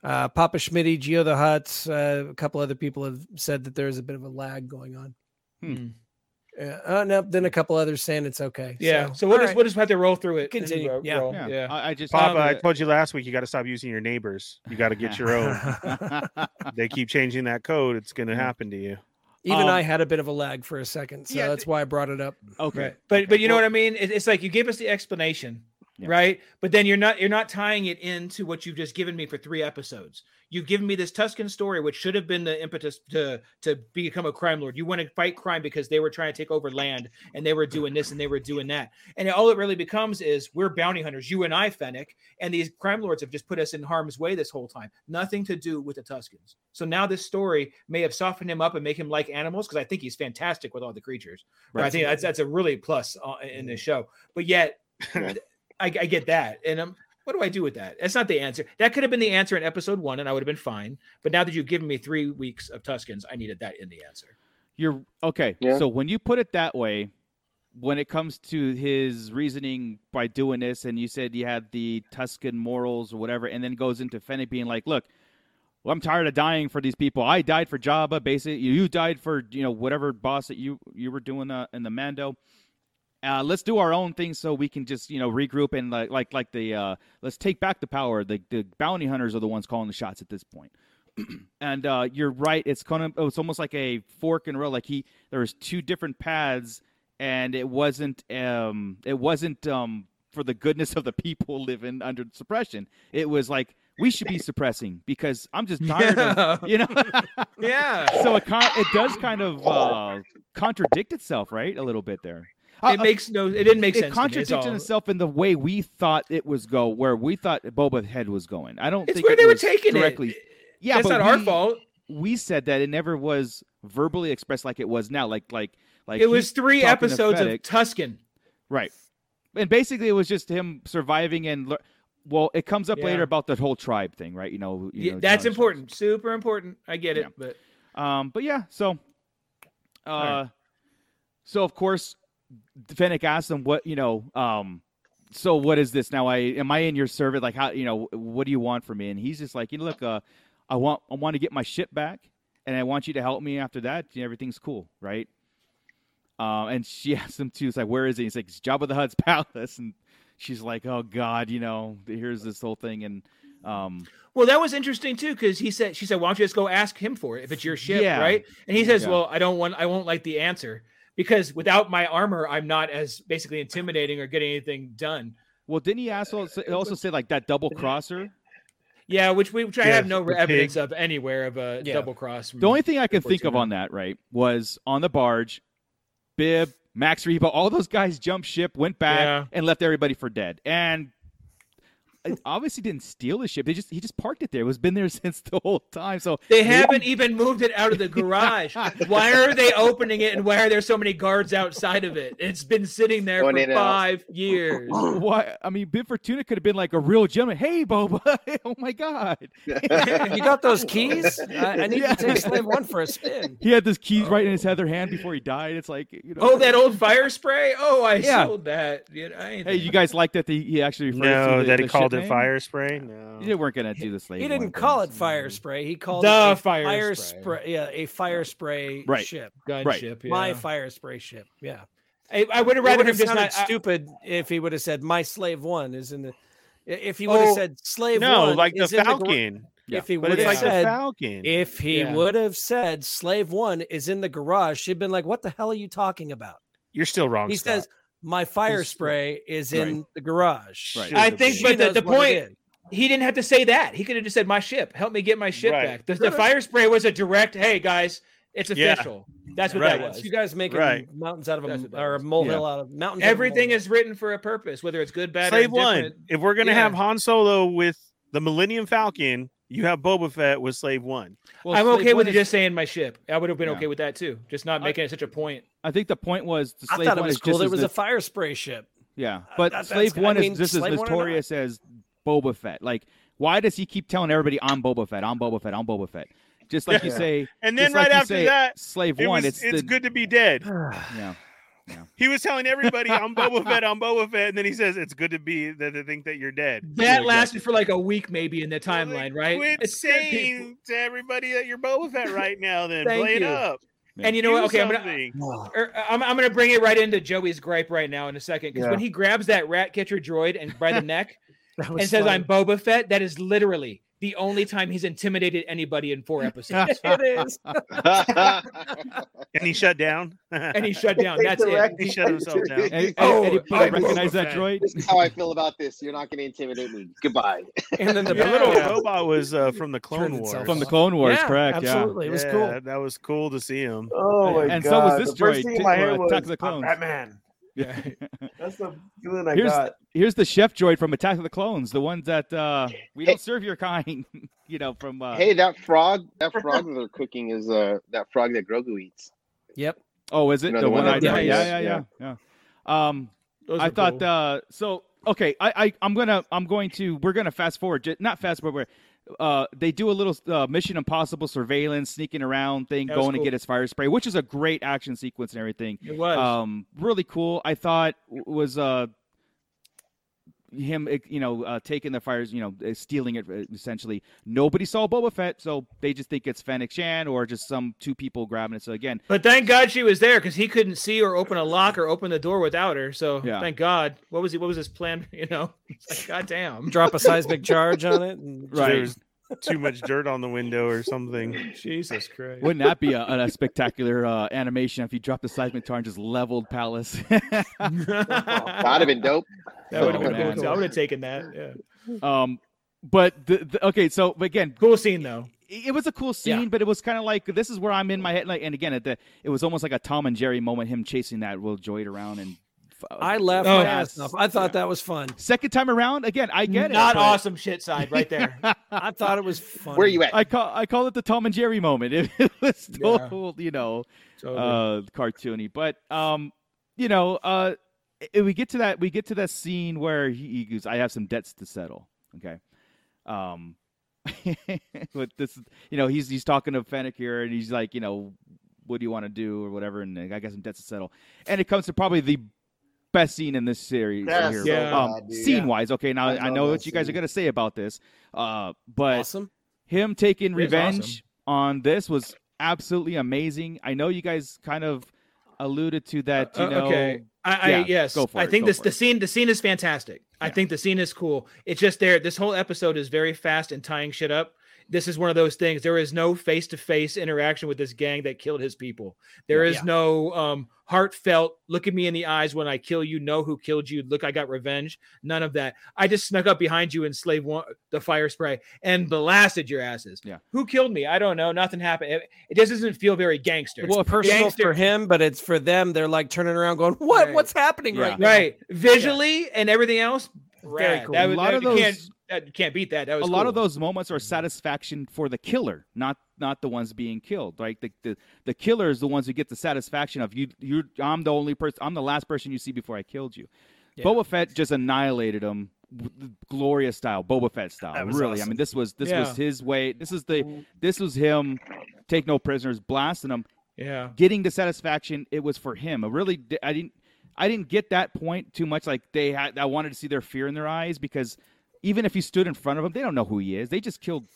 uh, Papa Schmitty, Geo the Hut, uh, a couple other people have said that there's a bit of a lag going on. Hmm. Yeah, uh, no, then a couple others saying it's okay. Yeah. So, all we'll just right. we'll just have to roll through it. and Continue. ro- Yeah. roll. yeah. yeah. I, I just Papa, I told you last week you got to stop using your neighbors. You got to get your own. they keep changing that code. It's going to happen to you. Even Um, I had a bit of a lag for a second, so yeah, that's why I brought it up. okay. Right. But but you know what I mean? It- it's like you gave us the explanation, Yeah. right? But then you're not you're not tying it into what you've just given me for three episodes. You've given me this Tusken story, which should have been the impetus to to become a crime lord. You want to fight crime because they were trying to take over land and they were doing this and they were doing that. And all it really becomes is we're bounty hunters, you and I, Fennec, and these crime lords have just put us in harm's way this whole time. Nothing to do with the Tuskens. So now this story may have softened him up and make him like animals because I think he's fantastic with all the creatures. Right. I think that's that's a really plus uh, in this show. But yet, I, I get that, and um, what do I do with that? That's not the answer. That could have been the answer in episode one, and I would have been fine. But now that you've given me three weeks of Tuskens, I needed that in the answer. You're okay. Yeah. So when you put it that way, when it comes to his reasoning by doing this, and you said you had the Tusken morals or whatever, and then goes into Fennec being like, "Look, well, I'm tired of dying for these people. I died for Jabba. Basically, you died for you know whatever boss that you you were doing uh, in the Mando. Uh, let's do our own thing so we can just you know regroup and like like like the uh, let's take back the power. The the bounty hunters are the ones calling the shots at this point. and uh, you're right. It's kind of it's almost like a fork and roll. Like he there was two different paths, and it wasn't um it wasn't um for the goodness of the people living under suppression. It was like we should be suppressing because I'm just tired of you know. Yeah. so it kind it does kind of uh, contradict itself, right? A little bit there. Uh, It makes no. It didn't make it sense. contradicted all. itself in the way we thought it was go, where we thought Boba Head was going. I don't It's think where it they were taking it. directly. Yeah, That's but not our fault. We said that it never was verbally expressed like it was now. Like like like It was three episodes of. Tusken. right, and basically it was just him surviving and. lear- Well, it comes up Yeah. later about the whole tribe thing, right? You know, you Yeah, know, that's important. Super important. I get it. Yeah. But Um, but yeah, so, uh, right. so of course, Fennec asked him what you know. Um, so what is this now? I am I in your service? Like how you know? What do you want from me? And he's just like, you know, look, uh, I want I want to get my ship back, and I want you to help me after that. everything's cool, right? Uh, and she asked him too. It's like, where is he? He's like, it's Jabba the Hutt's palace, and she's like, oh God, you know, here's this whole thing, and um, Well, that was interesting too, because he said, "She said, why don't you just go ask him for it if it's your ship, Yeah. right?" And he says, Yeah. "Well, I don't want, I won't like the answer because without my armor, I'm not as basically intimidating or getting anything done." well, didn't he also also say like that double crosser? Yeah, which we which I Yeah, have no evidence pig. of anywhere of a Yeah. double cross. The only thing I can think of on that, right, was on the barge, Bib, Max Rebo, all those guys jumped ship, went back, Yeah. and left everybody for dead. And it obviously didn't steal the ship. They just he just parked it there. It was been there since the whole time. So They haven't even moved it out of the garage. why are they opening it, and why are there so many guards outside of it? It's been sitting there Going for in and out. five years. Why? I mean, Bib Fortuna could have been like a real gentleman. Hey, Boba! oh my God! you got those keys? I, I need Yeah. to take Slave One for a spin. He had this keys right in his other hand before he died. It's like, you know. Oh, that old fire spray. Oh, I Yeah. sold that. Yeah, I Hey, you guys like that? The, he actually referred No, to the, that he the called it name? fire spray. No. You weren't gonna do this slave. He didn't call it fire spray. He called The it a fire spray. spray. Yeah, a fire spray Right. ship. gunship. Yeah. My fire spray ship. Yeah. I, I would have rather him have just sounded not. I- stupid if he would have said my slave one is in the. If he would have Oh, said slave No, one, like the is in Falcon. Yeah, if he would have like the said, Falcon. if he Yeah. would have said slave one is in the garage, she'd been like, "What the hell are you talking about?" You're still wrong. He Scott. says My fire He's- spray is in the garage. Right. I think, She but the, the point he didn't have to say that. He could have just said, "My ship, help me get my ship Right. back." The, the fire spray was a direct, "Hey guys, it's Yeah. official." That's what Right. that was. You guys making Right. mountains out of a what or a was. molehill out of mountains. out of Everything is written for a purpose, whether it's good, bad, Slave or one. indifferent. If we're gonna Yeah. have Han Solo with the Millennium Falcon, you have Boba Fett with Slave One. Well, I'm Slave okay One with is- just saying my ship. I would have been Yeah. okay with that too. Just not making it such a point. I think the point was the I thought it was is cool. just There was the- a fire spray ship. Yeah, uh, but that- Slave One I mean, is just as Slave One or not. notorious as Boba Fett. Like, why does he keep telling everybody I'm Boba Fett, I'm Boba Fett, I'm Boba Fett? Just like you say, And then just like right after say, that, Slave it One. was, it's it's the, good to be dead. Yeah, He was telling everybody, "I'm Boba Fett, I'm Boba Fett," and then he says, "It's good to be that they think that you're dead." That lasted for like a week, maybe in the timeline, right? Quit It's saying to everybody that you're Boba Fett right now. Then Thank play it you. Up. And you know what? Do Okay, I'm gonna, er, I'm, I'm gonna bring it right into Joey's gripe right now in a second because Yeah. when he grabs that rat catcher droid and by the neck and says, funny. "I'm Boba Fett," that is literally the only time he's intimidated anybody in four episodes. it is. And he shut down. and he shut down. That's it. He shut himself down. and, and, Oh, and he oh, recognize that droid. this is how I feel about this. You're not going to intimidate me. Goodbye. And then the The little yeah. robot was uh, from the Clone Turned Wars. itself From the. Clone Wars, Yeah, correct? Absolutely, it was Yeah, cool. That was cool to see him. Oh my And god! so was this the first droid, thing in t- my uh, Attack was of the Clones." Batman. Yeah. That's the feeling I Here's got. here's the chef droid from Attack of the Clones, the ones that uh, we don't serve your kind. you know, from uh, hey, that frog, that frog that they're cooking is uh that frog that Grogu eats. Yep. oh, is it You know, the the one? one I that yeah, yeah, yeah, yeah, yeah. Um, Those I thought cool. uh so okay I, I i'm gonna i'm going to we're gonna fast forward ju- not fast forward uh they do a little uh, mission impossible surveillance sneaking around thing That going to get his fire spray which is a great action sequence and everything. It was. um really cool. I thought was uh him eh, you know uh, taking the fires you know eh, stealing it eh, essentially nobody saw Boba Fett so they just think it's Fennec Shand or just some two people grabbing it so again but thank God she was there because he couldn't see or open a lock or open the door without her. So Yeah. thank God. What was he? What was his plan? You know, it's like God damn. Drop a seismic charge on it. And Right. There was too much dirt on the window or something. Jesus Christ. wouldn't that be a, a spectacular uh, animation if you dropped the seismic tar and just leveled Palace that That'd have been dope. would have Oh, been man. cool. I would have taken that. Yeah. Um, but the, the okay, so again, Cool scene though. it it was a cool scene, but it was kind of like this is where I'm in my head. Like, and again, at the it was almost like a Tom and Jerry moment, him chasing that Will Droid around and. F- I laughed Oh. my ass off. I thought that was fun. Second time around, again, I get Not it. but awesome shit side right there. I thought it was fun. Where are you at? I call I call it the Tom and Jerry moment. It, it was Yeah. total, you know, Totally. uh, cartoony. But um, you know, uh, i- we get to that we get to that scene where he, he goes, "I have some debts to settle." Okay, um, but this, you know, he's he's talking to Fennec here, and he's like, you know, what do you want to do or whatever, and I got some debts to settle, and it comes to probably the best scene in this series That's here, so um, bad, scene wise. Okay, now I I, know what you guys are gonna say about this, uh, but awesome. him taking revenge awesome. on this was absolutely amazing. I know you guys kind of alluded to that, you Uh, know. okay. I, I yeah, yes. go for I it, think go this for the it. scene the scene is fantastic. I think the scene is cool. It's just there. This whole episode is very fast and tying shit up. This is one of those things. There is no face to face interaction with this gang that killed his people. There is Yeah. no um, heartfelt look at me in the eyes when I kill you. Know who killed you. Look, I got revenge. None of that. I just snuck up behind you and slave one the fire spray and blasted your asses. Yeah. Who killed me? I don't know. Nothing happened. It, it just doesn't feel very gangster. It's personal Gangster- for him, but it's for them. They're like turning around, going, "What? Right. What's happening Yeah. right now?" right visually and everything else Very cool. that A lot that, of those- can't that, you can't beat that that was a was lot of those moments are satisfaction for the killer, not not the ones being killed. Right, the the, the killer is the ones who get the satisfaction of you. You, I'm the only person. I'm the last person you see before I killed you. Yeah. Boba Fett just annihilated him, w- glorious style, Boba Fett style. That was Really, I mean, this was this Yeah. was his way. This is the this was him. Take no prisoners, blasting them. yeah getting the satisfaction it was for him. I really I didn't I didn't get that point too much. Like they had I wanted to see their fear in their eyes because even if he stood in front of them, they don't know who he is. They just killed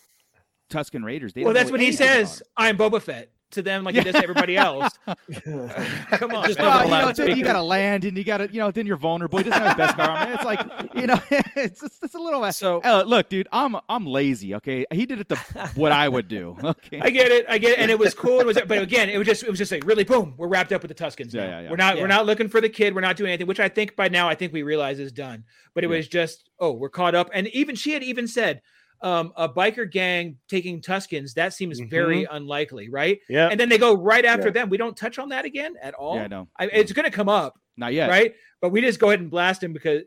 Tusken Raiders. They well that's what he says i'm boba fett to them like he does to everybody else. Come on, Just. Well, you know, allowed you got to land, and you got to, you know, then you're vulnerable. He doesn't have the best car. I mean, it's like, you know, it's just, it's a little. So- Uh, look, dude, I'm I'm lazy. Okay, he did it the what I would do. Okay, I get it, I get it, and it was cool. It was, but again, it was just, it was just like really boom. We're wrapped up with the Tuskens. Yeah, yeah, yeah. We're not, Yeah. we're not looking for the kid. We're not doing anything. Which I think by now, I think we realize is done. But it Yeah. was just, oh, we're caught up. And even she had even said, um, a biker gang taking Tuskens. That seems very unlikely, right? Yeah. And then they go right after Yeah. them. We don't touch on that again at all. yeah, no, I, it's going to come up, not yet. right? But we just go ahead and blast him because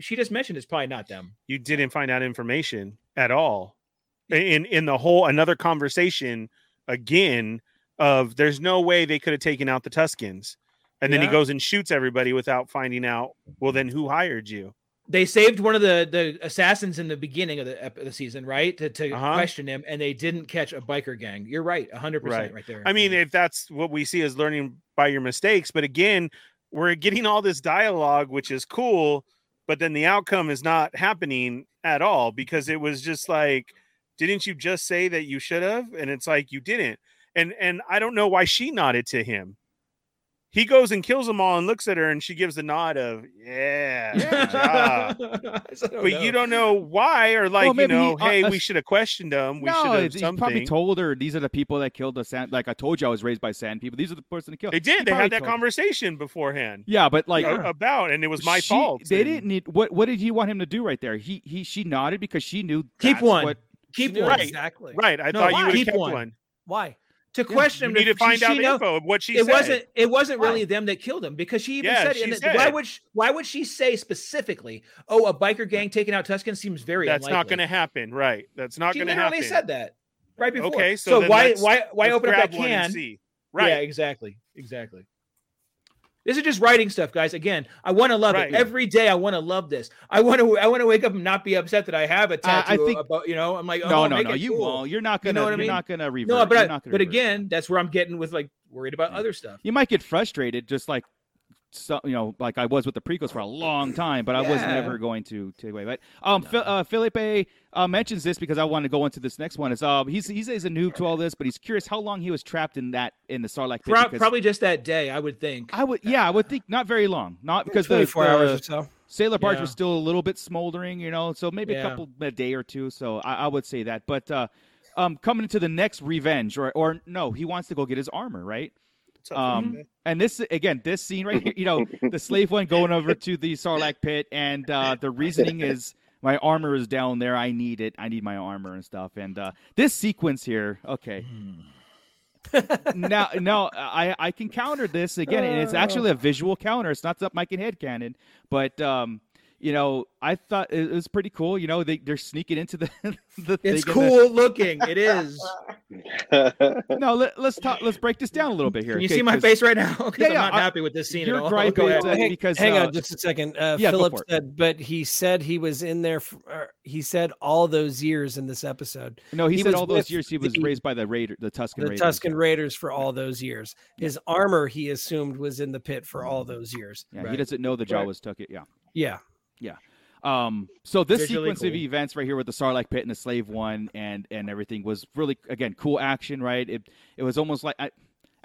she just mentioned it's probably not them. you didn't find out information at all in in the whole another conversation again of there's no way they could have taken out the Tuskens. And then he goes and shoots everybody without finding out. Well, then who hired you? They saved one of the the assassins in the beginning of the, of the season, right? To, to Uh-huh. question him, and they didn't catch a biker gang. You're right, hundred Right. percent, right there. I mean, if that's what we see as learning by your mistakes, but again, we're getting all this dialogue, which is cool, but then the outcome is not happening at all because it was just like, didn't you just say that you should have? And it's like you didn't. And and I don't know why she nodded to him. He goes and kills them all and looks at her, and she gives a nod of, "Yeah, good job." But you don't know why, or like you know, he- uh, hey, uh, we should have questioned them. We no, should have it's- he probably told her these are the people that killed the sand. Like I told you, I was raised by sand people. These are the person that killed. They did. He They had that told her. conversation beforehand. Yeah, but like a- about, and it was my she- fault. They and- didn't need what. What did he want him to do right there? He he she nodded because she knew. Keep that's one. What, keep one Right. exactly. Right. I No, thought you would keep kept one. one. Why? To question You him. need to find she- out she know- info of what she it said. wasn't. It wasn't Why? really them that killed him because she even Yeah, said, she and said. why would she, why would she say specifically? Oh, a biker gang taking out Tusken seems very. That's not going to happen. Right. That's not She going to literally happen. said that right before. Okay. So, then why let's- why why open up that can? see. Right. Yeah, exactly, exactly. This is just writing stuff, guys. Again, I want to love Right. it every day. I want to love this. I want to. I want to wake up and not be upset that I have a Uh, I think- about. You know, I'm like, no, oh, no, make no. it You cool. won't. You're not gonna. know what I You're mean? not gonna revert. No, but I, but revert. again, that's where I'm getting with like worried about other stuff. you might get frustrated, just like so, you know, like I was with the prequels for a long time, but I was never going to take away. But um, Phil, uh, Felipe uh, mentions this because I want to go into this next one. Is um, he's he's, he's a noob to all this, but he's curious how long he was trapped in that in the Sarlacc pit. Pro- probably just that day, I would think. I would, yeah, I would think not very long, not because the, 24 hours or so. Sailor Barge Yeah. was still a little bit smoldering, you know, so maybe a couple a day or two. So I, I would say that. But uh, um, coming into the next revenge, or or no, he wants to go get his armor, right? Um, and this again, this scene right here, you know, the slave one going over to the Sarlacc pit, and uh, the reasoning is my armor is down there. I need it. I need my armor and stuff. And uh, this sequence here, okay. now, now I I can counter this again, and it's actually a visual counter. It's not something I can head cannon, but um, you know, I thought it was pretty cool. You know, they they're sneaking into the the It's thing and cool looking. It is. no, let, let's talk. Let's break this down a little bit here. Can you okay, see my face right now? Because Yeah, I'm yeah, not I- happy with this scene your at all. gripe Go is ahead. that- Hang, because, hang uh, on just a second. Uh, yeah, Philip said, but he said he was in there. For, uh, he said all those years in this episode. No, he, He said was all those years he was the- raised by the Raider, the Tusken The Raiders. Tusken Raiders for all those years. His armor, he assumed, was in the pit for all those years. Yeah, he doesn't know the Right. Jawas took it. Yeah. Yeah. Um. So this Visually sequence of events right here with the Sarlacc pit and the Slave One and and everything was really again cool action. Right. It it was almost like I,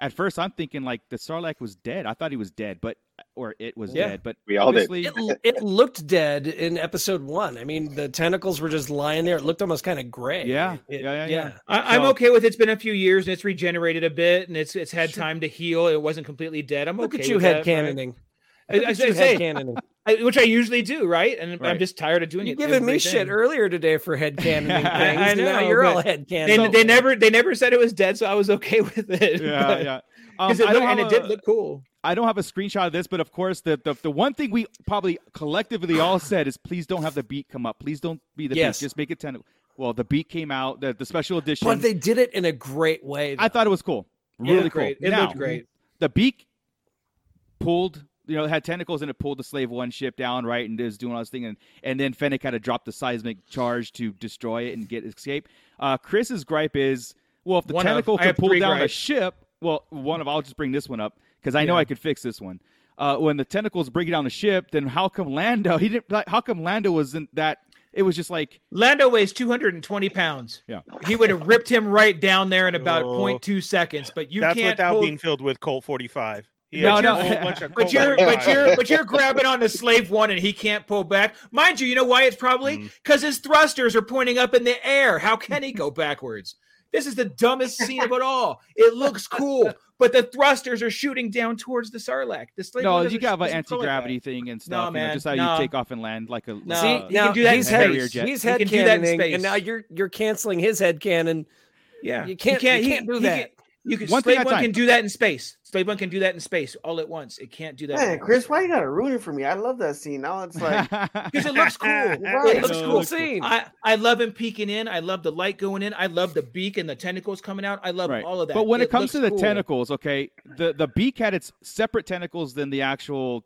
at first I'm thinking like the Sarlacc was dead. I thought he was dead, but or it was Yeah. dead. But We all did. obviously, It, it looked dead in episode one. I mean, the tentacles were just lying there. It looked almost kind of gray. Yeah, It- yeah, yeah, yeah. I, I'm So- okay with it's been a few years and it's regenerated a bit and it's it's had Sure. time to heal. It wasn't completely dead. I'm Look okay at you with head that, right? cannoning. I, I Look you say, head cannoning. I, which I usually do, right? And I'm just tired of doing You it. giving me every shit earlier today for head cannoning things. I- I and now know, you're all but head They, cannoning. they never they never said it was dead, so I was okay with it. yeah, yeah. Um, it looked, and have it did look cool. I don't have a screenshot of this, but of course, the, the the one thing we probably collectively all said is, please don't have the beat come up. Please don't be the Yes. beat. Just make it ten. Well, the beat came out. The, the special edition. But they did it in a great way. I thought it was cool. Yeah, Really cool. great. It now, looked great. The beak pulled. You know, it had tentacles and it pulled the slave one ship down, right, and it was doing all this thing, and and then Fennec had to drop the seismic charge to destroy it and get escape. Uh, Chris's gripe is, well, if the One of. tentacle I can pull three down a ship, well, one of I'll just bring this one up because I know Yeah. I could fix this one. Uh, when the tentacles bring down the ship, then how come Lando? He didn't. Like, how come Lando wasn't that it was just like Lando weighs 220 pounds. Yeah. He would have ripped him right down there in about Oh. 0.2 seconds, but you That's can't without hold- being filled with Colt 45. He No, had no. a whole bunch of but you're but you're but you're grabbing on the slave one and he can't pull back. Mind you, you know why it's probably Mm. because his thrusters are pointing up in the air. How can he go backwards? This is the dumbest scene of it all. It looks cool, but the thrusters are shooting down towards the Sarlacc. The slave no, one you doesn't- have an anti gravity thing and No, stuff. you know, man, just how no. you take off and land like a No, See, he can do that in he's space. head, Harrier jet. he's He head can do that in cannoning, space. and now you're you're canceling his head cannon. Yeah, You can't- you he- can't do he that. Can- you can. One Slave one time. can do that in space. Slave one can do that in space all at once. It can't do that. Man, Chris, why you gotta ruin it for me? I love that scene. Now it's like because it looks cool. Right. It looks It's cool. cool scene. I, I love him peeking in. I love the light going in. I love the beak and the tentacles coming out. I love right. all of that. But when it, comes to the cool. tentacles, okay, the the beak had its separate tentacles than the actual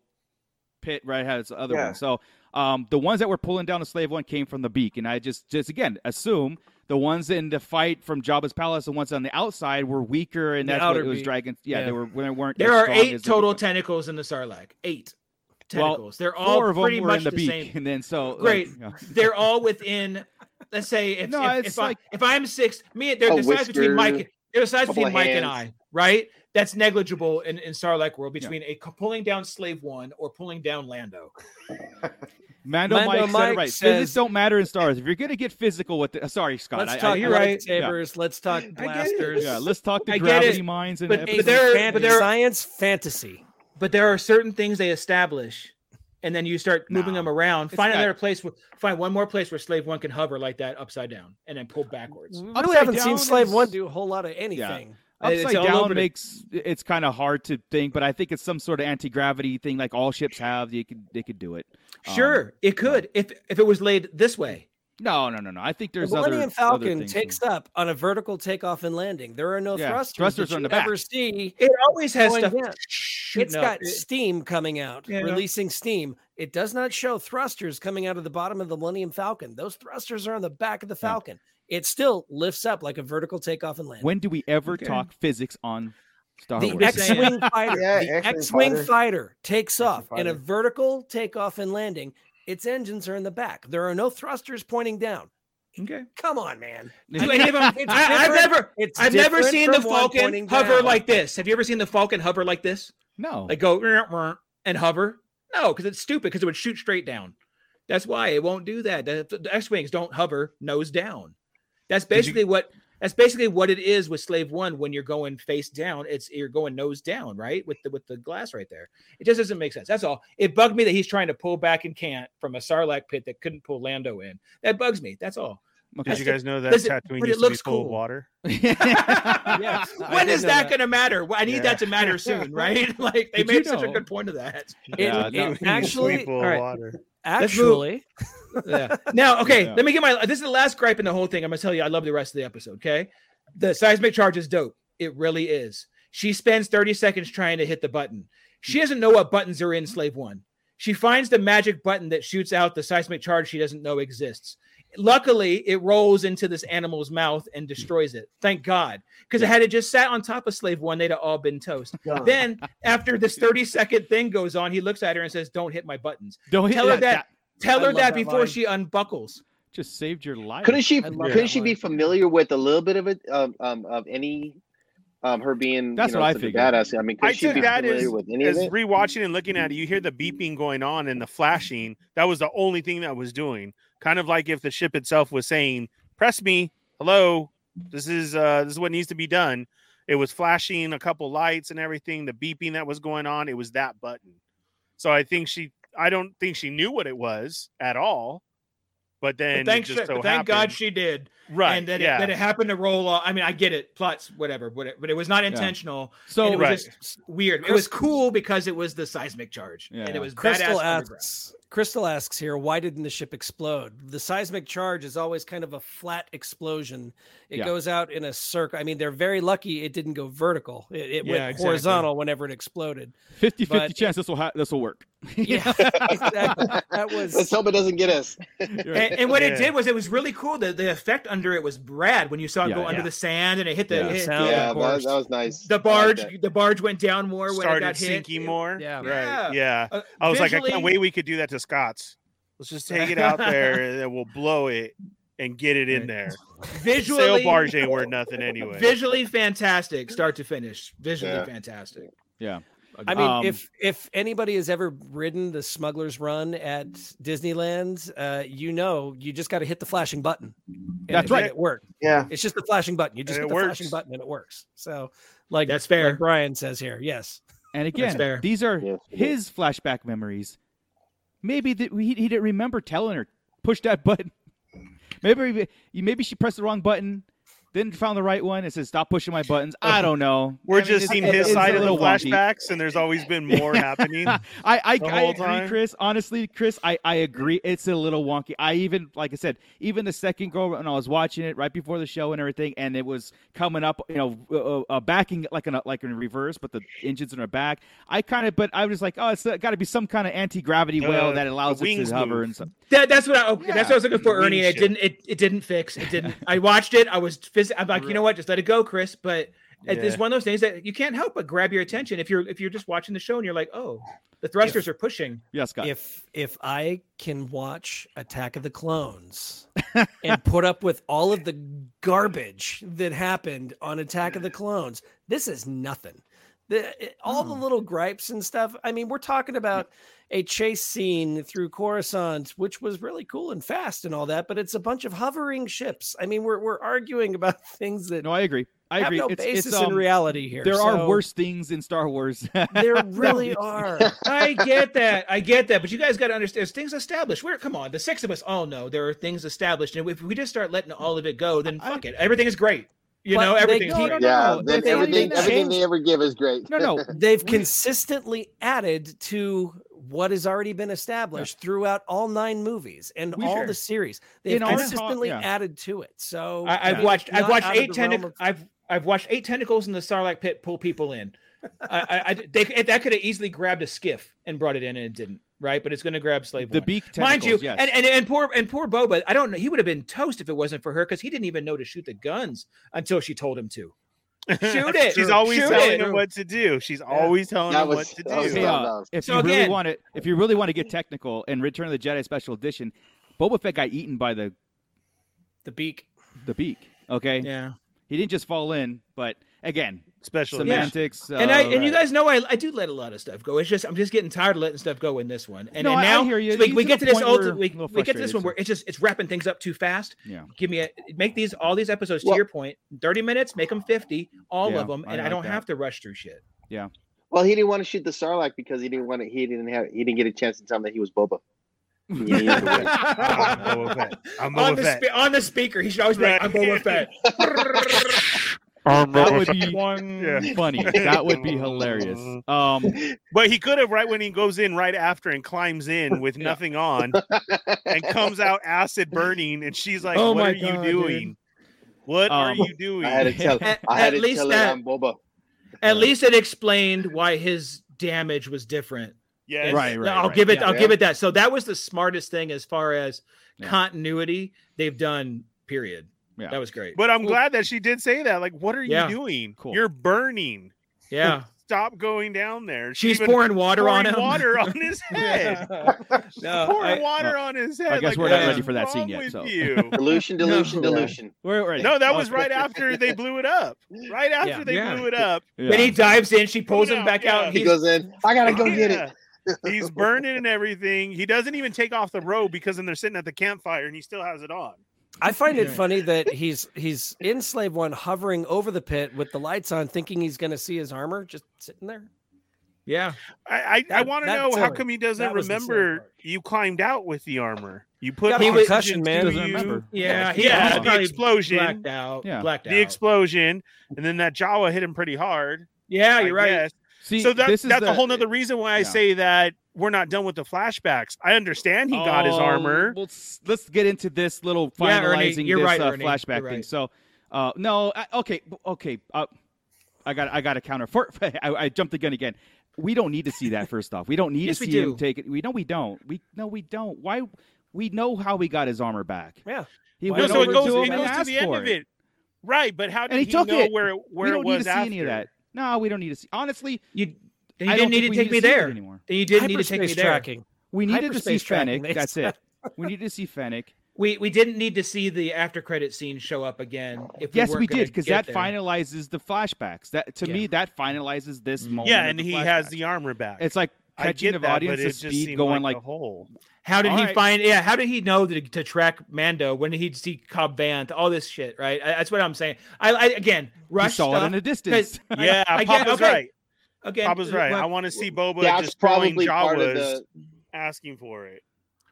pit, right? Had its other Yeah. one. So um, the ones that were pulling down the slave one came from the beak, and I just just again assume the ones in the fight from Jabba's palace, the ones on the outside, were weaker, and The that's what it was beak. dragon. Yeah, Yeah. they were they weren't. there as are eight as total beak. tentacles in the Sarlacc. Eight Well, tentacles. They're all Four of them pretty were much in the the beak, same. and then so like, Great. you know. They're all within. Let's say if No, if, if, like- I, if I'm six, me they're A the size between Mike. whisker, They're the size between of Mike and. I, right? That's negligible in in Sarlacc world Yeah. between a c- pulling down Slave One or pulling down Lando. Mando, Mando Mike, said Mike it right. says- Physics don't matter in stars. If you're gonna get physical with it, sorry, Scott. Let's I- talk I, you're right. lightsabers. Let's talk blasters. Yeah, let's talk the gravity it, mines and but- everything. but there- Fan- but there- science fantasy. But there are certain things they establish, and then you start moving No. them around. It's Find got- another place. Find one more place where Slave One can hover like that upside down and then pull backwards. We really haven't seen down Slave is- One do a whole lot of anything. It's Upside all down over the- makes it's kind of hard to think, but I think it's some sort of anti gravity thing, like all ships have. They could they could do it. Um, Sure, it could if if it was laid this way. no, no, no, no. I think The there's Millennium other Falcon other things. takes up on a vertical takeoff and landing. There are no Yeah, thrusters. thrusters that are in you the back. ever see. It always has Going stuff. down. It's up. got It- steam coming out, Yeah. releasing steam. It does not show thrusters coming out of the bottom of the Millennium Falcon. Those thrusters are on the back of the Yeah. Falcon. It still lifts up like a vertical takeoff and landing. When do we ever Okay. talk physics on Star the Wars? X- saying. X-wing fighter, Yeah, the X-wing X-wing fighter. fighter. takes X-wing off in a vertical takeoff and landing. Its engines are in the back. There are no thrusters pointing down. okay. Come on, man. Do any of them- It's I, have never, it's I've never seen the Falcon hover down. like this. Have you ever seen the Falcon hover like this? no, Like go and hover? No, because it's stupid. Because it would shoot straight down. That's why it won't do that. The, the- the X-wings don't hover nose down. That's Did you- basically what. That's basically what it is with Slave One when you're going face down. It's you're going nose down, right? With the with the glass right there. It just doesn't make sense. That's all. It bugged me that he's trying to pull back and can't from a Sarlacc pit that couldn't pull Lando in. That bugs me. That's all. okay. Did you guys know that Does it- Tatooine but it used to be looks full of cool. water? Yes. I when did is know that, that. going to matter? Well, I need Yeah. that to matter soon, right? Like they Did made such a good point of that. Yeah, It- it Used to be actually, all right. water. Let's actually, yeah. Now, okay, Yeah. let me get my. This is the last gripe in the whole thing. I'm gonna tell you, I love the rest of the episode. Okay, the seismic charge is dope. It really is. She spends 30 seconds trying to hit the button. She doesn't know what buttons are in Slave One. She finds the magic button that shoots out the seismic charge she doesn't know exists. Luckily, it rolls into this animal's mouth and destroys it. Thank God. Because had it just sat on top of Slave One, they'd have all been toast. Done. Then, after this 30 second thing goes on, he looks at her and says, Don't hit my buttons. Don't hit Tell her that- that. Tell I her that that before line. she unbuckles. just saved your life. Couldn't she? Couldn't that she be familiar with a little bit of it? Um, um, of any, um, her being. That's you know, what I such a figured. Badass. I mean, could I she took be that familiar as, with any as of it? rewatching and looking at it. You hear the beeping going on and the flashing. That was the only thing that was doing. Kind of like if the ship itself was saying, "Press me, hello, this is uh this is what needs to be done." It was flashing a couple lights and everything. The beeping that was going on, it was that button. So I think she, I don't think she knew what it was at all. But then, But it thank, just so but thank God she did. right? and that, yeah. it, that it happened to roll off. I mean, I get it, plots, whatever, but it, but it was not intentional. So it was Right. just weird. It was cool because it was the seismic charge, and it was Crystal badass asks. Crystal asks here, why didn't the ship explode? The seismic charge is always kind of a flat explosion. It Yeah. goes out in a circle. I mean, they're very lucky it didn't go vertical. It, it Yeah, went exactly. horizontal whenever it exploded. 50 50 but- chance this will ha- this will work. Yeah, exactly. That was Let's hope it doesn't get us. And, and what Yeah. it did was it was really cool. The, the effect under it was rad when you saw it Yeah, go under the sand and it hit the, Yeah. it hit Sound, yeah, that, course. that was nice. the I like barge. the barge went down more when it got hit. sinking more. Yeah, right. yeah. Yeah. Uh, I was like, I can't wait. We could do that to Scott's. Let's just take it out there and then we'll blow it and get it in there. Visually, Sail barge ain't worth nothing anyway. visually fantastic, start to finish. Visually Yeah. fantastic. Yeah. I mean, Um, if if anybody has ever ridden the Smuggler's Run at Disneyland, uh, you know you just got to hit the flashing button. and That's it- right. It worked. Yeah. It's just the flashing button. You just And hit it the flashing button and it works. So, like That's fair. like Brian says here, yes. And again, fair. these are Yes, his flashback memories. Maybe that he, he didn't remember telling her push that button. Maybe maybe she pressed the wrong button, then found the right one and said stop pushing my buttons. I don't know. We're I mean, just it's- seeing it's- his it's side of the little wonky. flashbacks, and there's always been more happening. I I, the I agree, time. Chris. Honestly, Chris, I, I agree. It's a little wonky. I even like I said, even the second go when I was watching it right before the show and everything, and it was coming up, you know, uh, uh, backing like in a, like in reverse, but the engines in her back. I kind of, but I was just like, oh, it's got to be some kind of anti gravity Uh, well that allows it wings to hover move. and stuff. That, that's what I okay, that's what I was looking for, Ernie. and It shit. didn't it, it didn't fix. It didn't. I watched it. I was phys- I'm like, you know what? Just let it go, Chris. But it- it's one of those things that you can't help but grab your attention if you're if you're just watching the show and you're like, oh, the thrusters are pushing. Yes, Scott. If if I can watch Attack of the Clones and put up with all of the garbage that happened on Attack of the Clones, this is nothing. The, it- all the little gripes and stuff. I mean, we're talking about a chase scene through Coruscant, which was really cool and fast and all that, but it's a bunch of hovering ships. I mean, we're we're arguing about things that no, I agree. I have agree. no it's, basis it's, um, in reality here. There are worse things in Star Wars. There really are. I get that. I get that. But you guys got to understand there's things established. Where come on, the six of us all know there are things established. And if we just start letting all of it go, then fuck it. Everything is great. You But know, they everything's keep- great. no, yeah, no, then they- everything they everything they ever give is great. no, no. They've consistently added to what has already been established throughout all nine movies and We all sure. the series. They've In our talk- consistently yeah. added to it. So I, I've it's watched. I've watched eight tentacles. of- I've I've watched eight tentacles in the Sarlacc pit pull people in. I, I, I they, that could have easily grabbed a skiff and brought it in, and it didn't. Right, but it's going to grab slave. The one. beak mind you, yes. and, and and poor and poor Boba. I don't know. He would have been toast if it wasn't for her because he didn't even know to shoot the guns until she told him to. Shoot it. She's always Shoot telling it. him what to do. She's always telling That him was- what to that was do. Hey, uh, if So you really want it, if you really want to get technical, in Return of the Jedi Special Edition, Boba Fett got eaten by the the beak. the beak. Okay, Yeah. he didn't just fall in, but again, Special semantics. and I uh, and you guys know I, I do let a lot of stuff go. It's just I'm just getting tired of letting stuff go in this one. And, No, and I- I now hear you. so we, we get to this point where ultimate we, a little we get to this one where it's just it's wrapping things up too fast. Yeah. Give me a make these all these episodes to Well- your point 30 minutes, make them 50, all Yeah, of them, and I, like don't that. have to rush through shit. Yeah. Well, he didn't want to shoot the Sarlacc because he didn't want to. He didn't have. He didn't get a chance to tell him that he was Boba. Yeah, he had to wait. I'm Boba Fett. I'm on the Fett. spe- on the speaker, he should always be like, "I'm Boba Fett." that would be Yeah. funny. That would be hilarious. Um, But he could have right when he goes in right after and climbs in with nothing on and comes out acid burning, and she's like, Oh "What my are you God, doing? What are Um, you doing?" I had to tell. At- I had at to least tell that- her I'm Boba. At least it explained why his damage was different. yes. Right, right. I'll give it. yeah. I'll give it that. So that was the smartest thing as far as Yeah. continuity they've done. Period. Yeah. That was great. But I'm glad that she did say that. Like, what are Yeah. you doing? Cool. You're burning. yeah, Stop going down there. She's even pouring water on him. water on his head. no, pouring I- water on his head. I guess like, we're not ready for that scene yet, so. you? Delusion, delusion, No. delusion. we're ready. No, that was right after they blew it up. Right after Yeah. they Yeah. blew it up. Yeah. Then he dives in. She pulls him back yeah. out. and He goes in. I gotta go get it. He's burning and everything. He doesn't even take off the robe because then they're sitting at the campfire and he still has it on. I find it funny that he's he's in Slave One, hovering over the pit with the lights on, thinking he's going to see his armor, just sitting there. yeah. I I, I want to that's know how come he doesn't That was the silly remember you climbed out with the armor. You put Got a oxygen concussion, man. to Doesn't you. remember. Yeah, he- Yeah, he's the explosion. Blacked out. Yeah. Blacked out. The explosion, and then that Jawa hit him pretty hard. yeah, you're right. guess. See, so that, this that's the, a whole nother reason why I yeah. say that we're not done with the flashbacks. I understand he got his Oh, armor. Well, let's get into this little Yeah, Ernie, finalizing you're this right, uh, Ernie, flashback you're thing. So, uh, no, I, okay, okay. Uh, I got, I got to counter. For, I, I jumped the gun again. We don't need to see that. First off, we don't need Yes, to see him take it. We know we don't. We no, we don't. Why? We know how he got his armor back. Yeah. He Why No, went so it over goes, to him it and goes to asked the end for of it. Right, but how did And he he, took know it. where it, where we don't it was need to see after? any of that. No, we don't need to see. Honestly, You, you didn't need to we take me to there. anymore. you didn't need to take me there. tracking. We needed to see Hyperspace Fennec. That's it. we needed to see Fennec. We we didn't need to see the after credit scene show up again. If yes, weren't we did because that there. finalizes the flashbacks. That to Yeah. me, that finalizes this mm-hmm. moment. Yeah, and the he has the armor back. It's like I catching get the that, audience but to it just speed, going like, like, a hole. How did All he right. find? Yeah, how did he know to, to track Mando? When did he see Cobb Vanth? All this shit, right? I, that's what I'm saying. I, I again, he rush saw stuff. it in the distance. Yeah, I get- Papa's okay. right. Again, Papa's right. well, I want to see Boba That's destroying probably Jawas, the. asking for it.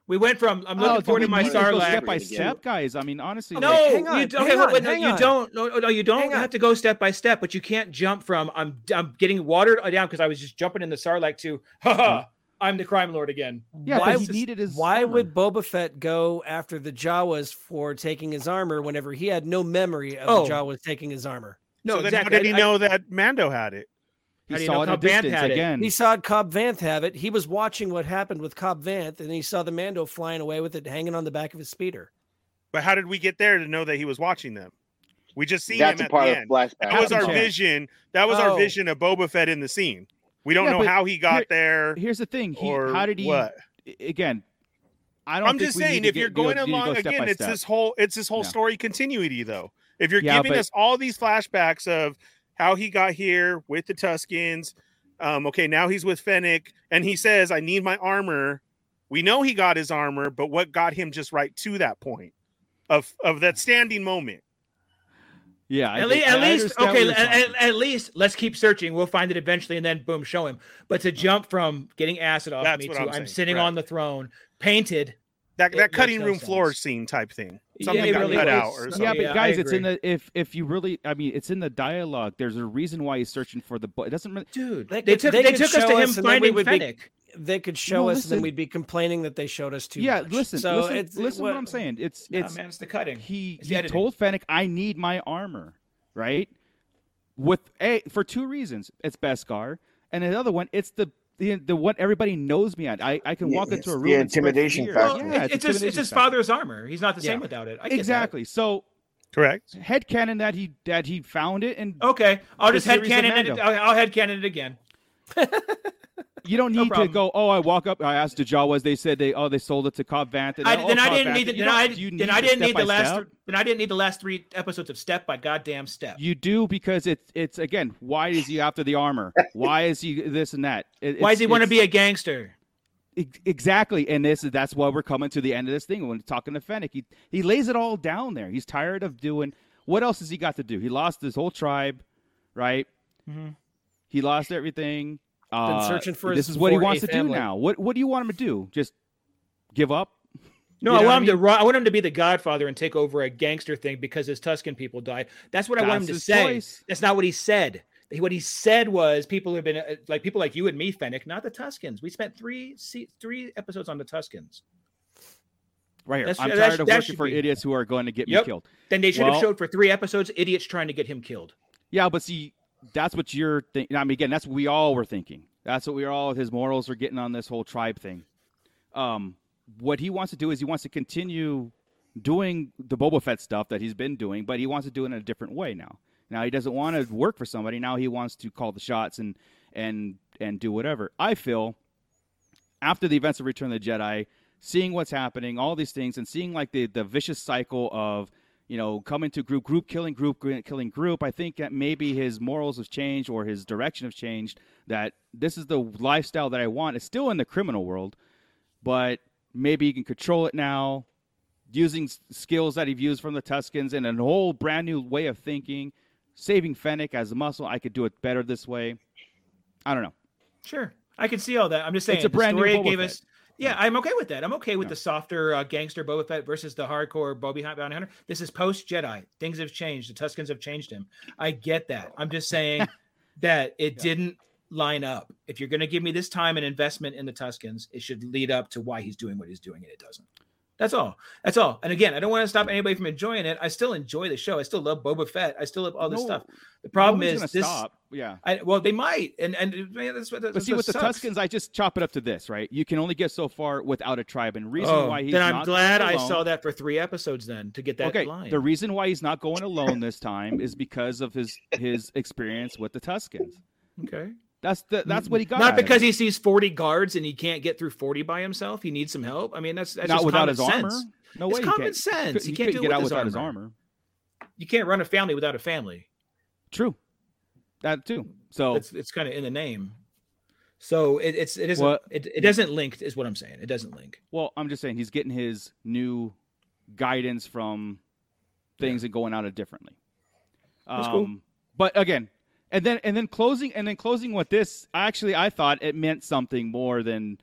We went from I'm Oh, looking do forward to my need to go Sarlacc. step by step, guys. I mean, honestly, No, like, hang on, you, okay, hang on, wait, no, hang you on. don't. No, no, you don't Hang on. have to go step by step, but you can't jump from I'm I'm getting watered down because I was just jumping in the Sarlacc to haha, I'm the crime lord again. yeah, why but he was- needed his. Why armor. would Boba Fett go after the Jawas for taking his armor whenever he had no memory of Oh. the Jawas taking his armor? No, so then how did he I- I- know that Mando had it? He how do you saw know it in the Cobb Vanth distance had it? again? He saw Cobb Vanth have it. He was watching what happened with Cobb Vanth, and he saw the Mando flying away with it hanging on the back of his speeder. But how did we get there to know that he was watching them? We just see That's him a at part the of end. the flashback. That was our Captain vision. That was Oh. our vision of Boba Fett in the scene. We don't Yeah, know how he got here- there Here's the thing. He, or how did he? what. Again, I don't. I'm think just we saying, to if get- you're go- going need to go along again, it's step. this whole it's this whole Yeah. story continuity though. If you're Yeah, giving but- us all these flashbacks of how he got here with the Tuskens, um, okay, now he's with Fennec, and he says, "I need my armor." We know he got his armor, but what got him just right to that point of of that standing moment? Yeah, I At, think- le- at I least, okay, at, at- at least let's keep searching. We'll find it eventually, and then boom, show him. But to jump from getting acid off That's me to I'm I'm, sitting correct. on the throne, painted. That that cutting no room floor scene type thing. Yeah, Something it got really cut was. out or something. yeah, but I guys, it's in the if if you really, I mean, it's in the dialogue. There's a reason why he's searching for the. bu- It doesn't. Really, Dude, They they, took they they, took us to him us and then we finding would be- Fennec. They could show No, us, and then we'd be complaining that they showed us too yeah, much. listen, So listen, it's, listen. what, What I'm saying, it's Nah, it's man, it's the cutting. he It's he editing. told Fennec, "I need my armor," right? With a for two reasons. It's Beskar, and the other one, it's the the, the what everybody knows me at. I, I can Yeah, walk it's into a the room and spread intimidation fear. factor. Yeah, it's, it's, his, it's intimidation his factor. father's armor. He's not the same Yeah. without it. I that. Exactly. So Correct. headcanon that he that he found it and Okay, I'll just head series cannon it. I'll, I'll head cannon it again. you don't No need to go. Oh, I walk up. I asked the Jawas. They said they oh they sold it to Cobb and, I, oh, then I didn't need. The, You then I, you then I didn't need the last. Then I didn't need the last three episodes of Step by goddamn Step. You do because it's it's again. Why is he after the armor? Why is he this and that? It- Why does he want to be a gangster? Exactly, and this that's why we're coming to the end of this thing. When talking to Fennec, he he lays it all down there. He's tired of doing. What else has he got to do? He lost his whole tribe, right? Mhm. He lost everything. Uh, searching for this his is what he wants to do now. What what do you want him to do? Just give up? No, You I know want what him to. I want him to be the Godfather and take over a gangster thing because his Tusken people died. That's what I want him to say. choice. That's not what he said. What he said was people have been uh, like people like you and me, Fennec, not the Tuskens. We spent three three episodes on the Tuskens. Right here. That's- I'm that tired should- of that working for be- idiots who are going to get me killed. Then they should Well- have showed for three episodes idiots trying to get him killed. Yeah, but see, that's what you're thinking. I mean, again, that's what we all were thinking. That's what we were all. His morals are getting on this whole tribe thing. Um, what he wants to do is he wants to continue doing the Boba Fett stuff that he's been doing, but he wants to do it in a different way now. Now he doesn't want to work for somebody. Now he wants to call the shots and and and do whatever. I feel after the events of Return of the Jedi, seeing what's happening, all these things, and seeing like the the vicious cycle of you know coming to group, group killing group, killing group. I think that maybe his morals have changed or his direction have changed. That this is the lifestyle that I want. It's still in the criminal world, but maybe he can control it now, using skills that he's used from the Tuskens and a whole brand new way of thinking. Saving Fennec as a muscle, I could do it better this way. I don't know. Sure, I can see all that. I'm just saying It's a the brand new story it gave Fett. us. Yeah, I'm okay with that. I'm okay with Yeah. the softer uh, gangster Boba Fett versus the hardcore Boba Hunt Bounty Hunter. This is post Jedi. Things have changed. The Tuskens have changed him. I get that. I'm just saying that it Yeah. didn't line up. If you're going to give me this time and investment in the Tuskens, it should lead up to why he's doing what he's doing, and it doesn't. That's all. That's all. And again, I don't want to stop anybody from enjoying it. I still enjoy the show. I still love Boba Fett. I still love all this No, stuff. The problem is this. stop. Yeah. I, well, they might, and and man, that's what. But see, with the sucks. Tuskens, I just chop it up to this, right? You can only get so far without a tribe, and reason Oh, why he's then I'm glad I saw that for three episodes then to get that okay, line. the reason why he's not going alone this time is because of his his experience with the Tuskens. okay. That's the that's what he got. Not because it. he sees 40 guards and he can't get through 40 by himself. He needs some help. I mean, that's, that's not just without common his sense. armor. No way It's way. common can't. sense. He, He couldn't can't do get with out his without his armor. armor. You can't run a family without a family. True. That too. So It's it's kind of in the name. So it, it's it isn't What- it, it doesn't link is what I'm saying. It doesn't link. Well, I'm just saying he's getting his new guidance from things and going out it differently. That's cool. Um, But again, and then and then closing and then closing with this. Actually, I thought it meant something more than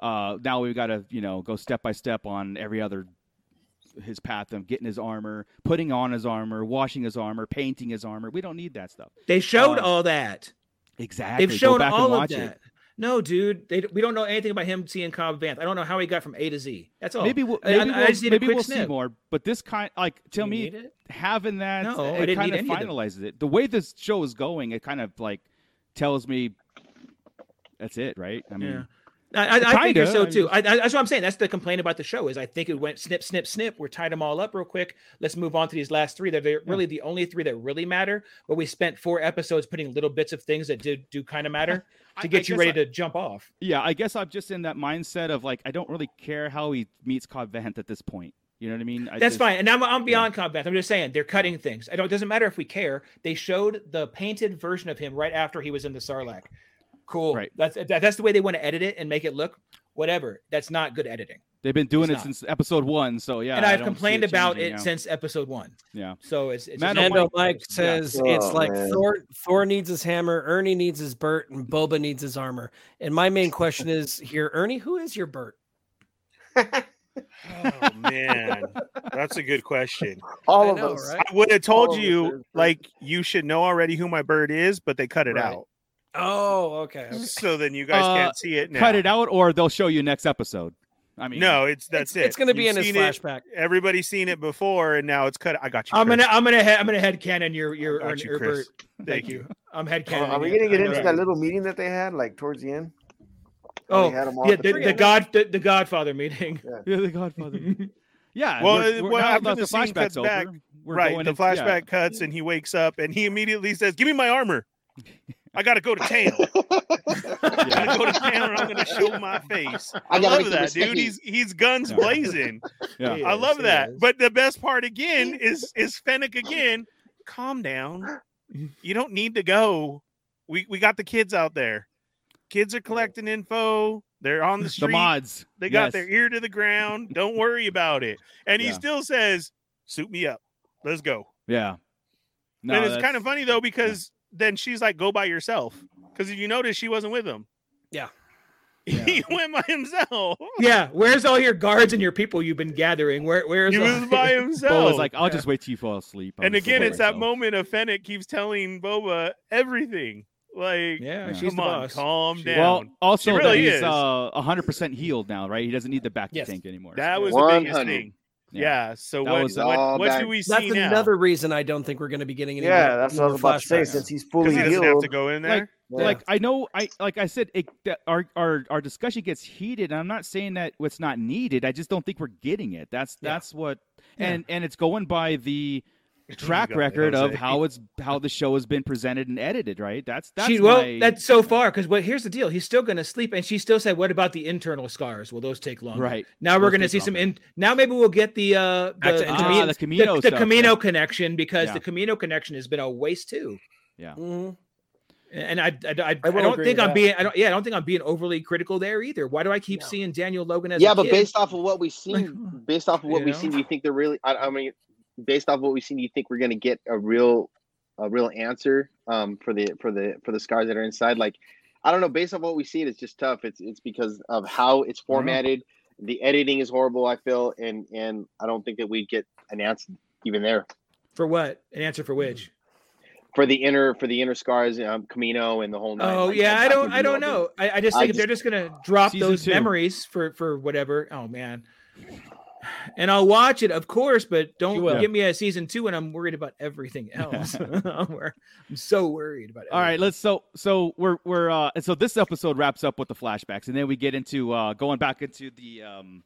uh, now we've got to you know go step by step on every other his path of getting his armor, putting on his armor, washing his armor, painting his armor. We don't need that stuff. They showed Um, all that. Exactly. They've shown all of that. it. No, dude, they, we don't know anything about him seeing Cobb Vanth. I don't know how he got from A to Z. That's all. Maybe we'll, I- I- maybe I we'll, just need a maybe we'll see more. But this kind, like, tell You me, having that, No, it kind of finalizes it. The way this show is going, it kind of like tells me that's it, right? I mean, Yeah. I, I, I think so too. I, I, that's what I'm saying. That's the complaint about the show is I think it went snip, snip, snip. We're tied them all up real quick. Let's move on to these last three. They're they're really the only three that really matter. But we spent four episodes putting little bits of things that did do kind of matter to get you ready to jump off. yeah, I guess I'm just in that mindset of like, I don't really care how he meets Cobb Vanth at this point. You know what I mean? I That's just- fine. And I'm, I'm beyond Cobb Vanth. I'm just saying they're cutting things. I don't. It doesn't matter if we care. They showed the painted version of him right after he was in the Sarlacc. Cool. Right. That's that, that's the way they want to edit it and make it look whatever. That's not good editing. They've been doing It's it not. since episode one, so yeah. and I I've don't see complained about changing, it yeah. since episode one. Yeah. So it's, it's Mando just- Mando Mike- Mike says Yeah. it's Oh, like man. Thor Thor needs his hammer, Ernie needs his Bert, and Boba needs his armor. And my main question is here, Ernie, who is your Bert? Oh man, that's a good question. All I of know, us. right? I would have told All of you like you should know already who my bird is, but they cut it Right. out. Oh, okay. okay. So then you guys Uh, can't see it now. Cut it out, or they'll show you next episode. I mean, No, it's that's it's, it. It's going to be You've in his seen it. flashback. Everybody's seen it before, and now it's cut. I got you. I'm gonna I'm gonna head I'm gonna head canon your your Got you, or Chris. Bert. Thank you. I'm head Uh, canon. are we gonna get into that? that little meeting that they had, like towards the end? Oh, they had 'em all yeah, the, the the? God the, the Godfather meeting. Yeah, the Godfather. yeah. Well, we're- we're- well, after that the scene flashback's cuts back, we're right. going The flashback cuts, and he wakes up, and he immediately says, "Give me my armor. I gotta go to town. I'm gonna go to town, and I'm gonna show my face." I, I love that, dude. sticky. He's he's guns Yeah. blazing. Yeah. He I love he that. is. But the best part again is is Fennec again. Calm down. You don't need to go. We we got the kids out there. Kids are collecting info. They're on the street. The mods. They got yes. their ear to the ground. Don't worry about it. And he still says, "Suit me up. Let's go." Yeah. No, and it's kind of funny though because then she's like, "Go by yourself." Because if you notice, she wasn't with him. Yeah. he went by himself. Yeah, where's all your guards and your people you've been gathering? Where where's He all- was by Bo himself. was like, I'll Yeah. just wait till you fall asleep. I'll and again, go by it's that moment of Fennec keeps telling Boba everything. Like, Yeah, Yeah. she's come on, boss. calm She- down. Well, also that really he's is. uh 100% healed now, right? He doesn't need the back Yes. tank anymore. that so- was the biggest 100. thing. Yeah. Yeah. So That what? was what, all what back. do we see That's now? another reason I don't think we're going to be getting any. Yeah, more- that's what I was about to say. Since he's fully he doesn't have to go in there. like Yeah. like I know I like I said it, that our our our discussion gets heated. And I'm not saying that it's not needed. I just don't think we're getting it. That's Yeah. that's what Yeah. and and it's going by the track got it, record of how it's how the show has been presented and edited, right? That's that's she, well, my- that's so far because what here's the deal. He's still going to sleep, and she still said, "What about the internal scars? Will those take long?" right. Now we're going to take see some longer. in. Now maybe we'll get the uh Back the, to the, Ah, Kamino- the Kamino the, stuff, Kamino yeah. connection because Yeah. the Kamino connection has been a waste too. Mhm. And I, I, I, I, will don't think I'm that. being, I don't, yeah, I don't think I'm being overly critical there either. Why do I keep No. seeing Daniel Logan as yeah, a but kid? based off of what we've seen, based off of what You we've know? seen, you think they're really? I, I mean, based off what we've seen, you think we're gonna get a real, a real answer um, for the for the for the scars that are inside? Like, I don't know. Based off what we see, it's just tough. It's it's because of how it's don't know. formatted. The editing is horrible. I feel, and and I don't think that we'd get an answer even there for what? An answer for which? for the inner for the inner scars, um, Kamino and the whole. nine. Oh Like, yeah, I don't, I don't know. I, I just I think if they're just gonna drop those two. memories for for whatever. Oh man. And I'll watch it, of course, but don't give me a season two, and I'm worried about everything else. I'm, I'm so worried about it. All right, let's so so we're we're uh and so this episode wraps up with the flashbacks and then we get into uh going back into the um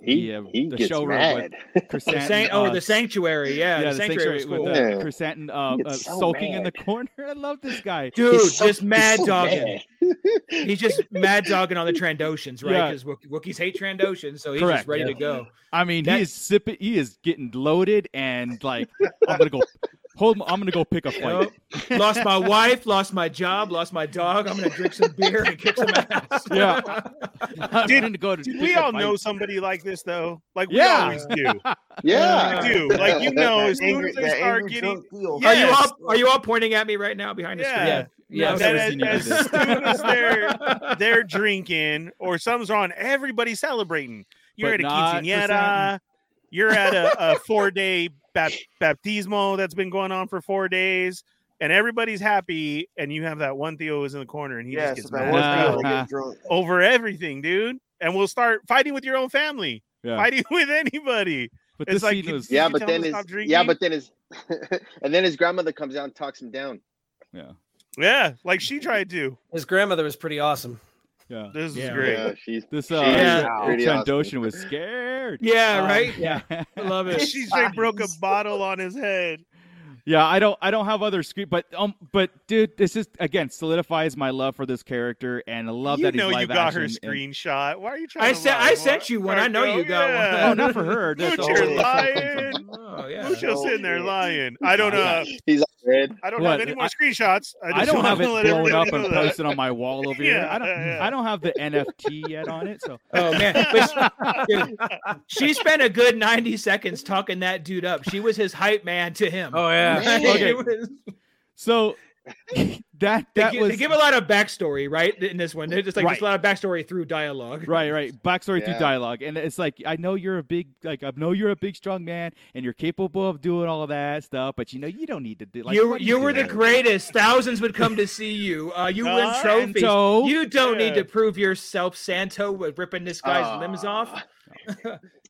He, the, uh, he the gets showroom mad. with The Chrysanthemum, san- oh, uh, the sanctuary. Yeah, yeah, the sanctuary, was with cool. the Yeah. chrysanthemum uh, uh, gets so soaking in the corner. I love this guy. Dude, He's so- just mad he's so dogging. mad. He's just mad dogging on the Trandoshans, right? Because Yeah. Because Wookiees hate Trandoshans, so he's Correct, just ready yeah. to go. I mean, That- he is sipping. He is getting loaded, and like, I'm gonna go. Hold. I'm gonna go pick a fight. Nope. lost my wife, lost my job, lost my dog. I'm gonna drink some beer and kick some ass. Yeah. I'm Did- go to. Did we all know somebody like this though? Like we Yeah. always do. Yeah. We do. Like you know, as soon as they start getting drunk Theo. Yeah. Are you all are you all pointing at me right now behind the Yeah. screen? Yeah. Yeah. I've that as, you as soon as they're they're drinking or something's wrong, everybody's celebrating. You're But at a not quinceanera. You're at a, a four day bap- baptismo that's been going on for four days, and everybody's happy. And you have that one Theo who's in the corner, and he Yeah, just so gets that mad one as Theo hell will get drunk. over everything, dude. And we'll start fighting with your own family, Yeah. fighting with anybody. But It's this like, scene was. Yeah, but then him his yeah, but then his and then his grandmother comes out and talks him down. Yeah. Yeah, like she tried to. His grandmother was pretty awesome. Yeah. This is Yeah. great. Yeah, she's This uh, Yeah. pretty Trandoshan was scared. Yeah, Um, right? Yeah. I love it. She straight broke a bottle on his head. Yeah, I don't I don't have other screen but um but dude, this is again solidifies my love for this character and I love you that he's know you got her action and- screenshot. Why are you trying I to sent lie? I sent you one. I know you got Yeah. Oh, one. not for her. That's Mooch, lying. Oh yeah. Mucho's sitting there lying. I don't know. he's red. I don't What? have any more I- screenshots. I, just I don't wanna have it let blown up and know that. posted on my wall over here. Yeah, I don't yeah. I don't have the NFT yet on it, so Oh man, she, she spent a good ninety seconds talking that dude up. She was his hype man to him. Oh yeah. Man. Okay. Was- so that they, that gi- was they give a lot of backstory, right? In this one, They're just like there's Right. a lot of backstory through dialogue. Right, right. Backstory through dialogue, and it's like I know you're a big, like I know you're a big, strong man, and you're capable of doing all of that stuff. But you know you don't need to do. Like you what you were the doing? greatest. Thousands would come to see you. Uh, you win Uh, trophies. Santo. You don't need to prove yourself, Santo, with ripping this guy's Ah. limbs off.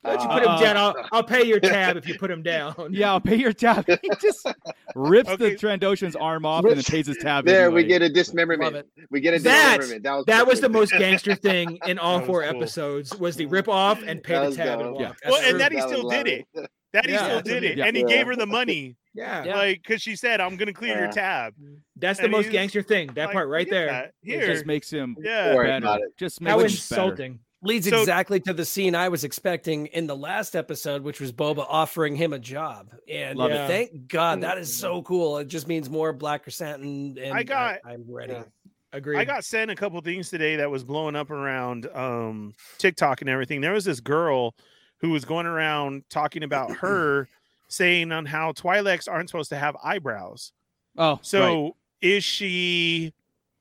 Why don't you put him Uh, down? I'll, I'll pay your tab if you put him down. Yeah, I'll pay your tab. he just rips Okay. the Trandoshan's arm off and then pays his tab. There we get a dismemberment. We get a That- dismemberment. That was That was the most gangster thing in all four cool. episodes was the rip off and pay the tab and walk. Yeah. Well, and true. that he That still did it. That he Yeah. still did it, Yeah. and he Yeah. gave her the money, yeah. Yeah. like because she said, "I'm gonna clear your tab." That's the and most gangster thing. That Like, part right there. that. It Here, just makes him yeah. Better. Just makes How him insulting. Leads So- exactly to the scene I was expecting in the last episode, which was Boba offering him a job. And Love it. thank God that is so cool. It just means more Black Chrysanthemum. And I got- I, am ready. Yeah. Agreed. I got sent a couple things today that was blowing up around um, TikTok and everything. There was this girl who was going around talking about her saying on how Twi'leks aren't supposed to have eyebrows. Oh, So right. is she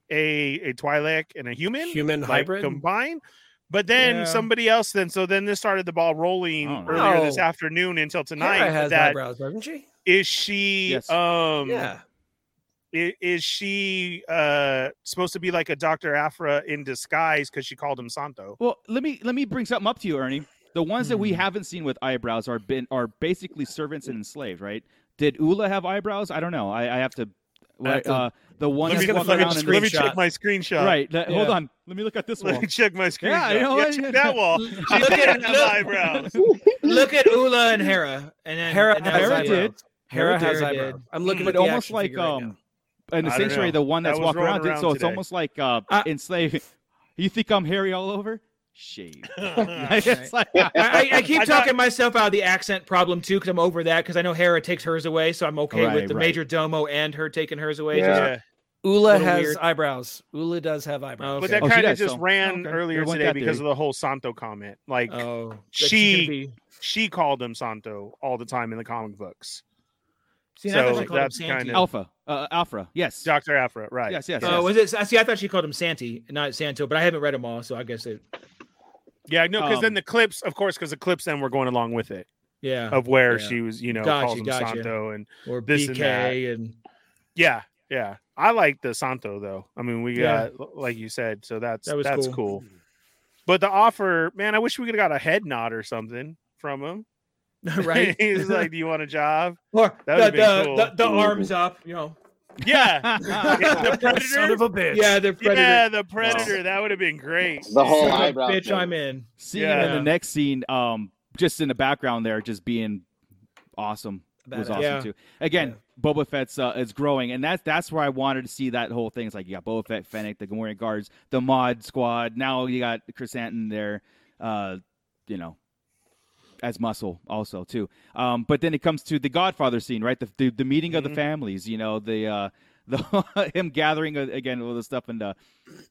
a a Twi'lek and a human? Human like, hybrid. combined? But then Yeah. somebody else then so then this started the ball rolling Oh, no. earlier this afternoon until tonight. Hera has that eyebrows, doesn't she? is she Yes. um Yeah. i- is she uh supposed to be like a Dr. Aphra in disguise because she called him Santo? Well, let me let me bring something up to you, Ernie. The ones that we Hmm. haven't seen with eyebrows are been are basically servants and enslaved, right? Did Oola have eyebrows? I don't know. I, I have to. I have to- uh, the one Let that's me, gonna walking let me, around at in the let me check my screenshot. Right. let- Hold on. Let me look at this one. Let one. me check my screenshot. Yeah, Yeah, you know what? check that wall. She Look at- have look- eyebrows. Look at Oola and Hera, and then Hera, and that has Hera did. eyebrows. Hera has Hera eyebrows. did. I'm looking but at the almost like figure right um now. in the sanctuary, the one that's was walking rolling around, dude, around so it's almost like uh, Uh, enslaved. You think I'm hairy all over? Shave. It's like, I, I, I keep I thought- talking myself out of the accent problem too, because I'm over that. Because I know Hera takes hers away, so I'm okay Right, with the right. major domo and her taking hers away. Yeah. Just- Oola has weird. eyebrows. Oola does have eyebrows. But that Oh, kind of just so- ran okay. earlier There today that because of the whole Santo comment. Like Oh, She- be. she called him Santo all the time in the comic books. See, and I thought So she called that's kind of- Alpha. Uh, Alpha. Yes. Dr. Aphra, right. Yes, yes. Oh, yes. was it? I See, I thought she called him Santi, not Santo, but I haven't read them all, so I guess it. Yeah, no, because Um, then the clips, of course, because the clips then were going along with it Yeah, of where Yeah. she was, you know, Gotcha, calls him gotcha. Santo and or this and BK and, yeah, yeah. I like the Santo though. I mean, we Yeah. got like you said, so that's That that's cool. cool. But the offer, man, I wish we could have got a head nod or something from him. right. He's like, "Do you want a job?" or That the the, cool. the, the arms up, you know. Yeah, yeah, the predator. Son of a bitch. Yeah, the predator. Yeah, the predator. That would have been great. The whole Son eyebrow. bitch, thing. I'm in. Seeing in the next scene, um, just in the background there, just being awesome was awesome Yeah. too. Again, Boba Fett's uh, is growing, and that's that's where I wanted to see that whole thing. It's like you got Boba Fett, Fennec, the Gamorrean guards, the Mod Squad. Now you got Krrsantan there, uh, you know, as muscle also too. Um, but then it comes to the Godfather scene, right? The the, the meeting of the Mhm. families. You know, the uh, the him gathering again all the stuff and uh,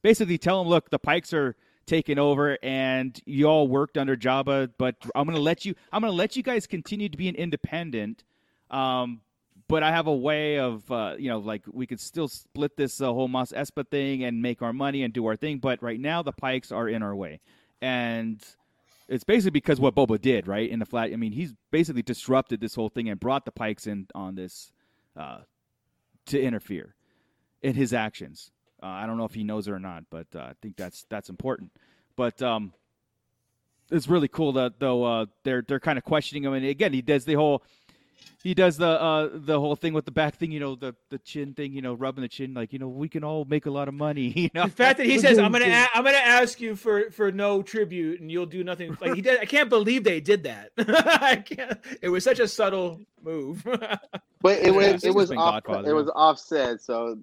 basically tell him, look, the Pikes are taking over and you all worked under Jabba, but I'm gonna let you I'm gonna let you guys continue to be an independent. Um, but I have a way of uh, you know, like we could still split this uh, whole Mos Espa thing and make our money and do our thing. But right now the Pikes are in our way, and it's basically because what Boba did, right? In the flat, I mean, he's basically disrupted this whole thing and brought the Pikes in on this uh, to interfere in his actions. Uh, I don't know if he knows it or not, but uh, I think that's that's important. But um, it's really cool that though uh, they're they're kind of questioning him, and again, he does the whole he does the uh, the whole thing with the back thing, you know, the the chin thing, you know, rubbing the chin, like you know, we can all make a lot of money, you know. The fact that he says, "I'm gonna, a- I'm gonna ask you for for no tribute, and you'll do nothing." Like he did, I can't believe they did that. I can't. It was such a subtle move. But it was this it was off, Godfather, it was offset, so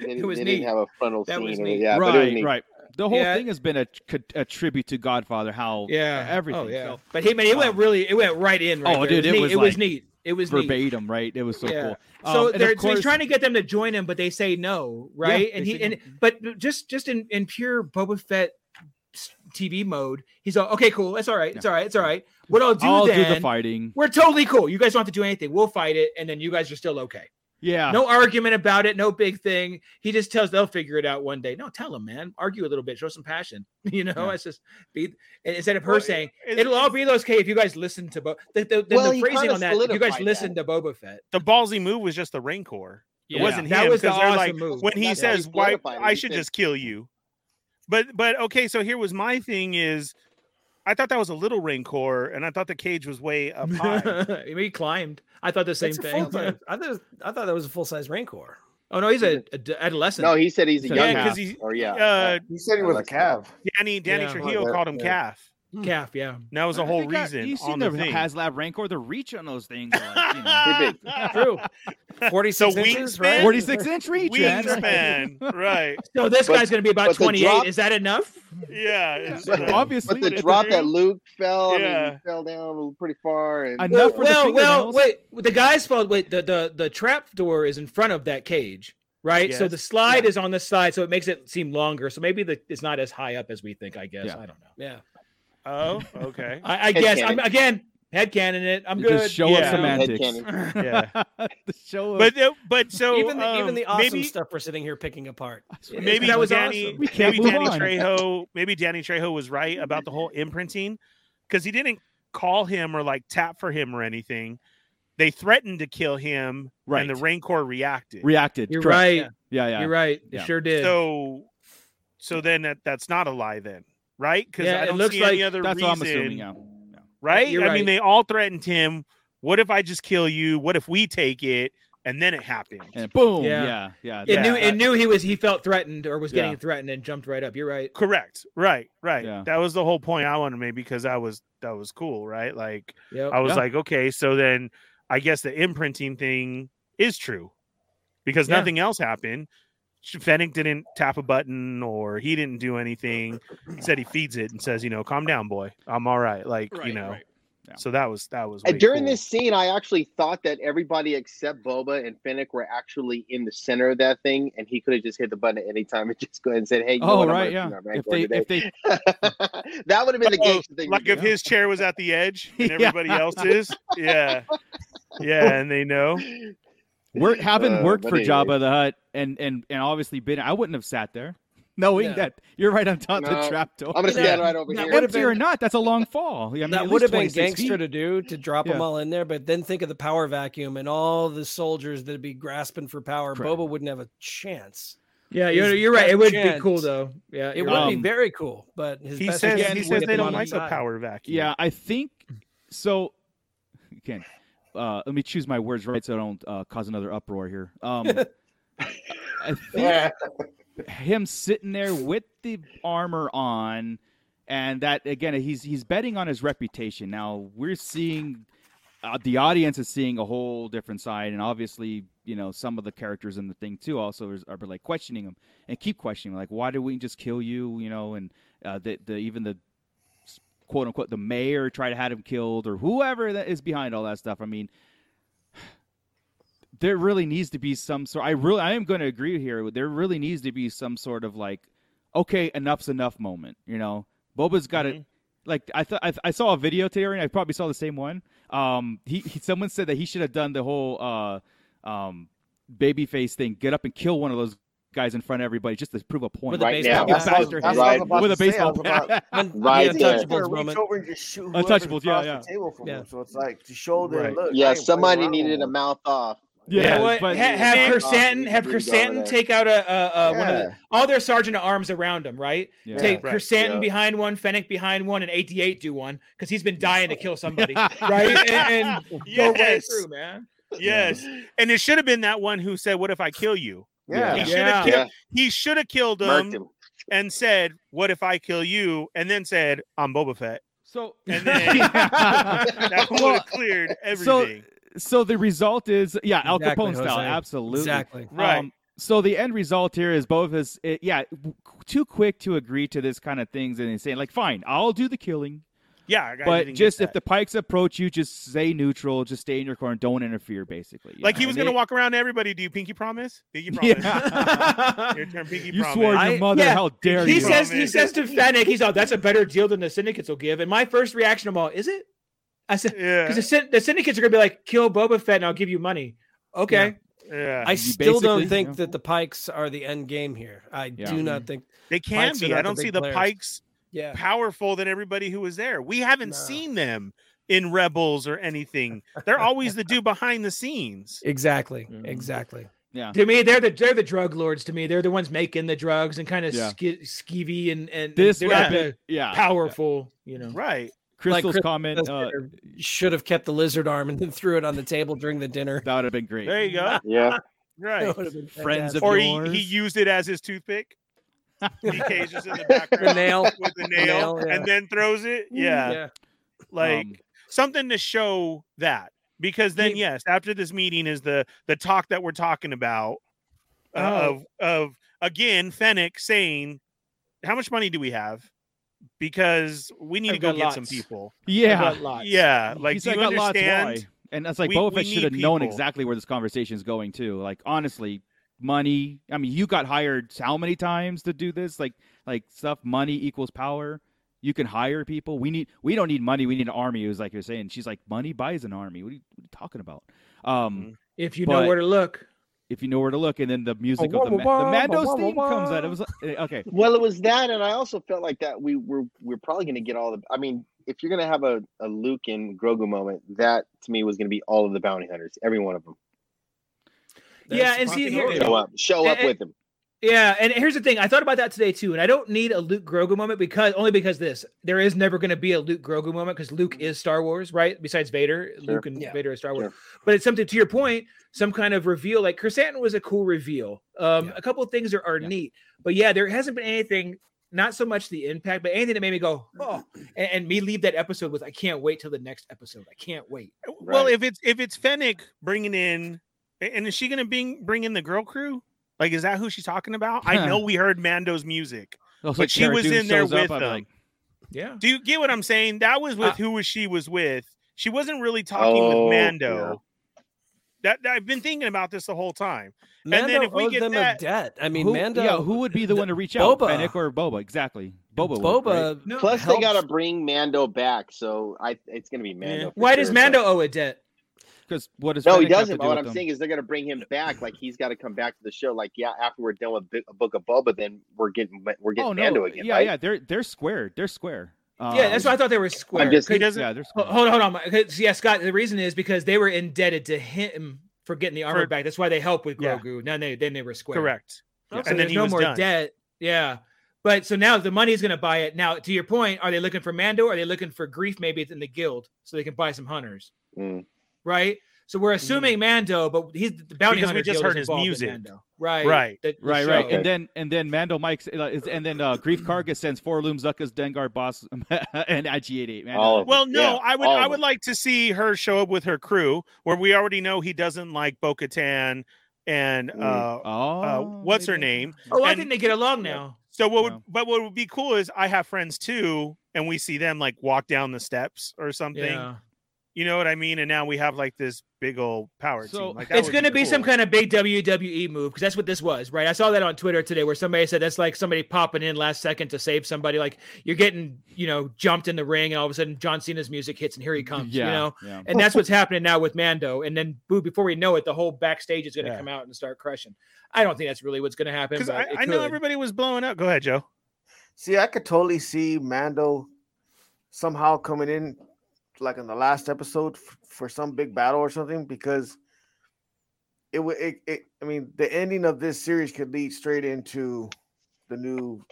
they, It was they neat. didn't have a frontal That scene. was it, neat. Yeah, but it was right, neat. right. The whole Yeah. thing has been a, a tribute to Godfather. How yeah, everything. Oh yeah, So, but he, but it went um, really, it went right in. Right Oh, there. dude, it it was, was neat. it was like neat. It was neat. verbatim, right? It was so Yeah. cool. So Um, and they're so course- he's trying to get them to join him, but they say no, right? and he and no. but just just in in pure Boba Fett TV mode, he's all okay, cool. It's all right. It's all right. It's all right. What I'll do I'll then, do the fighting. we're totally cool. You guys don't have to do anything. We'll fight it, and then you guys are still okay. Yeah. No argument about it. No big thing. He just tells they'll figure it out one day. No, tell them, man. Argue a little bit. Show some passion. You know, Yeah. it's just be instead of her Well, saying it- it'll all be those. okay if you guys listen to Bo- the the, the, Well, the phrasing on that. If you guys solidified listen to Boba Fett. the ballsy move was just the Rancor. It Yeah. wasn't That him was the they're awesome like move. when he That's how he says, "Why. I should just kill you." But but okay, so here was my thing is, I thought that was a little Rancor, and I thought the cage was way up high. he climbed. I thought the same It's thing. I thought I thought that was a full size Rancor. oh no, he's a, a d- adolescent. No, he said he's a So, young yeah, yeah. because man. he, Or yeah, uh, He said he was a calf. Danny Danny Yeah. Trujillo called him yeah. calf. calf. Yeah, And that was the whole think I- reason You on seen the the thing. HasLab Rancor? The reach on those things, are like, you know, true. Forty So inches, right? 46 inch reach. man. Wingspan, right? So this But- guy's gonna be about 28. drop- Is that enough? Yeah, it's, But- uh, Obviously, but the drop that. Luke fell, I mean, he fell down pretty far, and Enough Well, for the well, well, wait. The guy's fault. Wait, the the the trap door is in front of that cage, right? So the slide is on the side, so it makes it seem longer. So maybe the it's not as high up as we think. I guess Yeah. I don't know. Yeah. oh, okay. I, I guess. I'm again head canon it. I'm You good. Just show Yeah. up semantics. Headcanon. Yeah. the show of, But uh, but so even the even um, the awesome maybe stuff we're sitting here picking apart. maybe that was Danny, awesome. Maybe Danny on. Trejo, maybe Danny Trejo was right about the whole imprinting because he didn't call him or like tap for him or anything. They threatened to kill him, right? and the Right. Rancor reacted. reacted. You're correct. right. Yeah, yeah. You're right. It Yeah. sure did. So, so then that, that's not a lie, then, right? Because Yeah, I don't looks see any other That's reason, what I'm assuming. Yeah. Right? You're I mean, they all threatened him. What if I just kill you? What if we take it? And then it happened. And boom. Yeah. Yeah, yeah. it Yeah, knew that- it uh, knew he was he felt threatened or was getting Yeah. threatened and jumped right up. You're right. Correct. Right. Right. Yeah. That was the whole point I wanted to make because that was that was cool, right? Like Yep. I was Yeah. like, okay, so then I guess the imprinting thing is true because Yeah. nothing else happened. Fennec didn't tap a button or he didn't do anything. He said he feeds it and says, you know, calm down, boy. I'm all right. Like, you know. right. Yeah. So that was that was And during cool. this scene, I actually thought that everybody except Boba and Fennec were actually in the center of that thing, and he could have just hit the button at any time and just go ahead and said, "Hey, you know Oh, what, right. gonna Yeah. If they, if they, that would have been the Oh, gangster thing. to like do. if his chair was at the edge and Yeah. everybody else is. Yeah. Yeah, and they know. Work, having Uh, worked but for anyways. Jabba the Hutt and and and obviously been, I wouldn't have sat there, knowing Yeah. that you're right on top of the No, trap door. I'm gonna Yeah. stand right over That here. would've Empty or not, that's a long fall. I mean, that would have been gangster feet. to do to drop them all in there, but then think of the power vacuum and all the soldiers that'd be grasping for power. Correct. Boba wouldn't have a chance. Yeah, you're, you're right. It best would be cool though. Yeah, It would right. be Um, very cool, but his He best says he says they don't like the power vacuum. Yeah, I think so. Again, uh, let me choose my words right so I don't uh, cause another uproar here. Um, I think him sitting there with the armor on, and that again, he's he's betting on his reputation. Now we're seeing uh, the audience is seeing a whole different side, and obviously, you know, some of the characters in the thing too also is, are like questioning him and keep questioning, him, like, why did we just kill you? You know, and uh, the the even the quote unquote the mayor tried to have him killed or whoever that is behind all that stuff. I mean, there really needs to be some sort. I really, I am going to agree here. There really needs to be some sort of like, okay, enough's enough moment. You know, Boba's got Mm-hmm. it. Like I thought, I, I saw a video today, and I probably saw the same one. Um, he, he someone said that he should have done the whole uh, um, babyface thing, get up and kill one of those guys in front of everybody just to prove a point. With a Right baseball Get bat. faster That's hit what I was about with a to say. I baseball about- bat. Right the there. Untouchables moment. over and just shoot Untouchables, yeah, yeah. the table from Yeah. him. So it's like to show them, Right. look, Yeah, ain't somebody needed a mouth off. Yeah, Yeah, what, but ha- have Man, Krrsantan have Austin, we go Krrsantan there. take out a, a, a one of the, all their sergeant at arms around him, right? Yeah. Take Right. Krrsantan Yeah. behind one, Fennec behind one, and 88 do one because he's been dying to kill somebody, right? And, and go right Yes. through, man. Yes. And it should have been that one who said, What if I kill you? Yeah. He should have Yeah, killed he should have killed him him. and said, What if I kill you? And then said, I'm Boba Fett. So And then that would have cleared everything. so so the result is yeah Al Exactly, Capone style Jose. absolutely Exactly. Um, right. so the end result here is both is it, yeah w- too quick to agree to this kind of things and saying like fine I'll do the killing yeah, I- I but just get if the pikes approach you just stay neutral just stay in your corner don't interfere basically like know? he was gonna walk around to everybody, do you pinky promise? Pinky promise. yeah. Your turn, pinky you promise. swore I- your mother yeah, how dare He you says he Promise. says to Fennec, he's all that's a better deal than the syndicates will give. And my first reaction of all, is it? I said yeah. because the, syn- the syndicates are gonna be like, kill Boba Fett and I'll give you money. Okay. yeah. I still don't basically- think yeah. that the Pikes are the end game here. I Yeah. do not mm-hmm. think. they can be. I don't see big the players. pikes Yeah. powerful than everybody who was there. We haven't No. seen them in Rebels or anything. They're always the dude behind the scenes. Exactly. Mhm. Exactly. yeah To me, they're the they're the drug lords. To me, they're the ones making the drugs and kind of Yeah. ske- skeevy and and this they're would not the yeah powerful. You know, Right. Crystal's Chris comment uh, should have kept the lizard arm and then threw it on the table during the dinner. that would have been great There you go. Yeah, Right. That would have been Friends of fantastic. Or he, he used it as his toothpick. DK's just in the background the nail. with the nail, nail, yeah. and then throws it. Yeah. yeah. Like Um, something to show that. Because then Yeah. yes, after this meeting is the the talk that we're talking about uh, Oh. of of again Fennec saying, How much money do we have? Because we need I've to go got get some people. yeah lots. Yeah. Like He's do like, you "I lots, understand? And that's like We- Boba we Fett should have known exactly where this conversation is going too. Like honestly, money. I mean, you got hired how many times to do this? Like like stuff. Money equals power. You can hire people. We need. We don't need money. We need an army. It was like you're saying. She's like, money buys an army. What are you, what are you talking about? Um, if you But- know where to look. if you know where to look, and then the music of the, Ma- the Mando's theme comes out. It was like, eh, okay. Well, it was that, and I also felt like that we were we're probably going to get all the. I mean, if you're going to have a, a Luke and Grogu moment, that to me was going to be all of the bounty hunters, every one of them. Yeah, and see here- Show up, show up with them. Yeah, and here's the thing. I thought about that today too, and I don't need a Luke Grogu moment because only because this there is never going to be a Luke Grogu moment because Luke is Star Wars, right? Besides Vader, Sure. Luke and Yeah. Vader are Star Wars. Sure. But it's something to your point, some kind of reveal. Like Chrysanthemum was a cool reveal. Um, Yeah. a couple of things are, are Yeah. neat, but yeah, there hasn't been anything. Not so much the impact, but anything that made me go, oh, and, and me leave that episode with, I can't wait till the next episode. I can't wait. Well, if it's if it's Fennec bringing in, a- and is she gonna bring bring in the girl crew? Like, is that who she's talking about? I know we heard Mando's music. Also, But she Cara was Dune in there shows up, with I'm them. like, Yeah. Do you get what I'm saying? That was with Uh, who was she was with. She wasn't really talking Oh, with Mando. That, that- I've been thinking about this the whole time. Mando then if we owed get them that- a debt. I mean, who, Mando. yeah, who would be the the- one to reach out? Boba. Fennec or Boba? Exactly. Boba. would, right? Boba. No, Plus, they got to bring Mando back, so I it's going to be Mando. Yeah. for Why does sure, but- Mando owe a debt? Because what does No, he Fennec have doesn't. But do what I'm them? saying is they're going to bring him back. Like he's got to come back to the show. Like yeah, after we're done with Bi- a Book of Boba, then we're getting we're getting oh no, Mando again. yeah, right? yeah, they're they're square. They're square. yeah, that's Um, why I thought they were square. just- He doesn't. Yeah, they're square. Hold on, hold on. Yeah, Scott. The reason is because they were indebted to him for getting the armor For- back. That's why they helped with Yeah. Then they then they were square. Correct. So and then there's he no was more done. debt. Yeah. But so now the money is going to buy it. Now, to your point, are they looking for Mando? Or are they looking for Greef? Maybe it's in the guild so they can buy some hunters, Mm. Right? So we're assuming Mando, but he's the bounty Because we just heard his music. Mando. Right, Right. the- the Right, right, and then and then Mando Mike, uh, and then uh, Greef Karga sends four Loom Zuckuss, Dengar Bossk, and IG88. Man, Well, no, Yeah, I would all I would like to see her show up with her crew, where we already know he doesn't like Bo Katan and Mm. uh, oh, uh, what's her name? Oh, I and- think they get along now. So what would Yeah. but what would be cool is I have friends too, and we see them like walk down the steps or something. Yeah. You know what I mean? And now we have like this big old power So- team. Like, that It's going to be some cool. kind of big WWE move because that's what this was, right? I saw that on Twitter today where somebody said that's like somebody popping in last second to save somebody. Like you're getting, you know, jumped in the ring, and all of a sudden John Cena's music hits, and here he comes. Yeah, You know, yeah. and that's what's happening now with Mando. And then, boo! Before we know it, the whole backstage is going to Yeah. come out and start crushing. I don't think that's really what's going to happen. because But I, I know everybody was blowing up. Go ahead, Joe. See, I could totally see Mando somehow coming in like in the last episode f- for some big battle or something because it would it, it I mean the ending of this series could lead straight into the new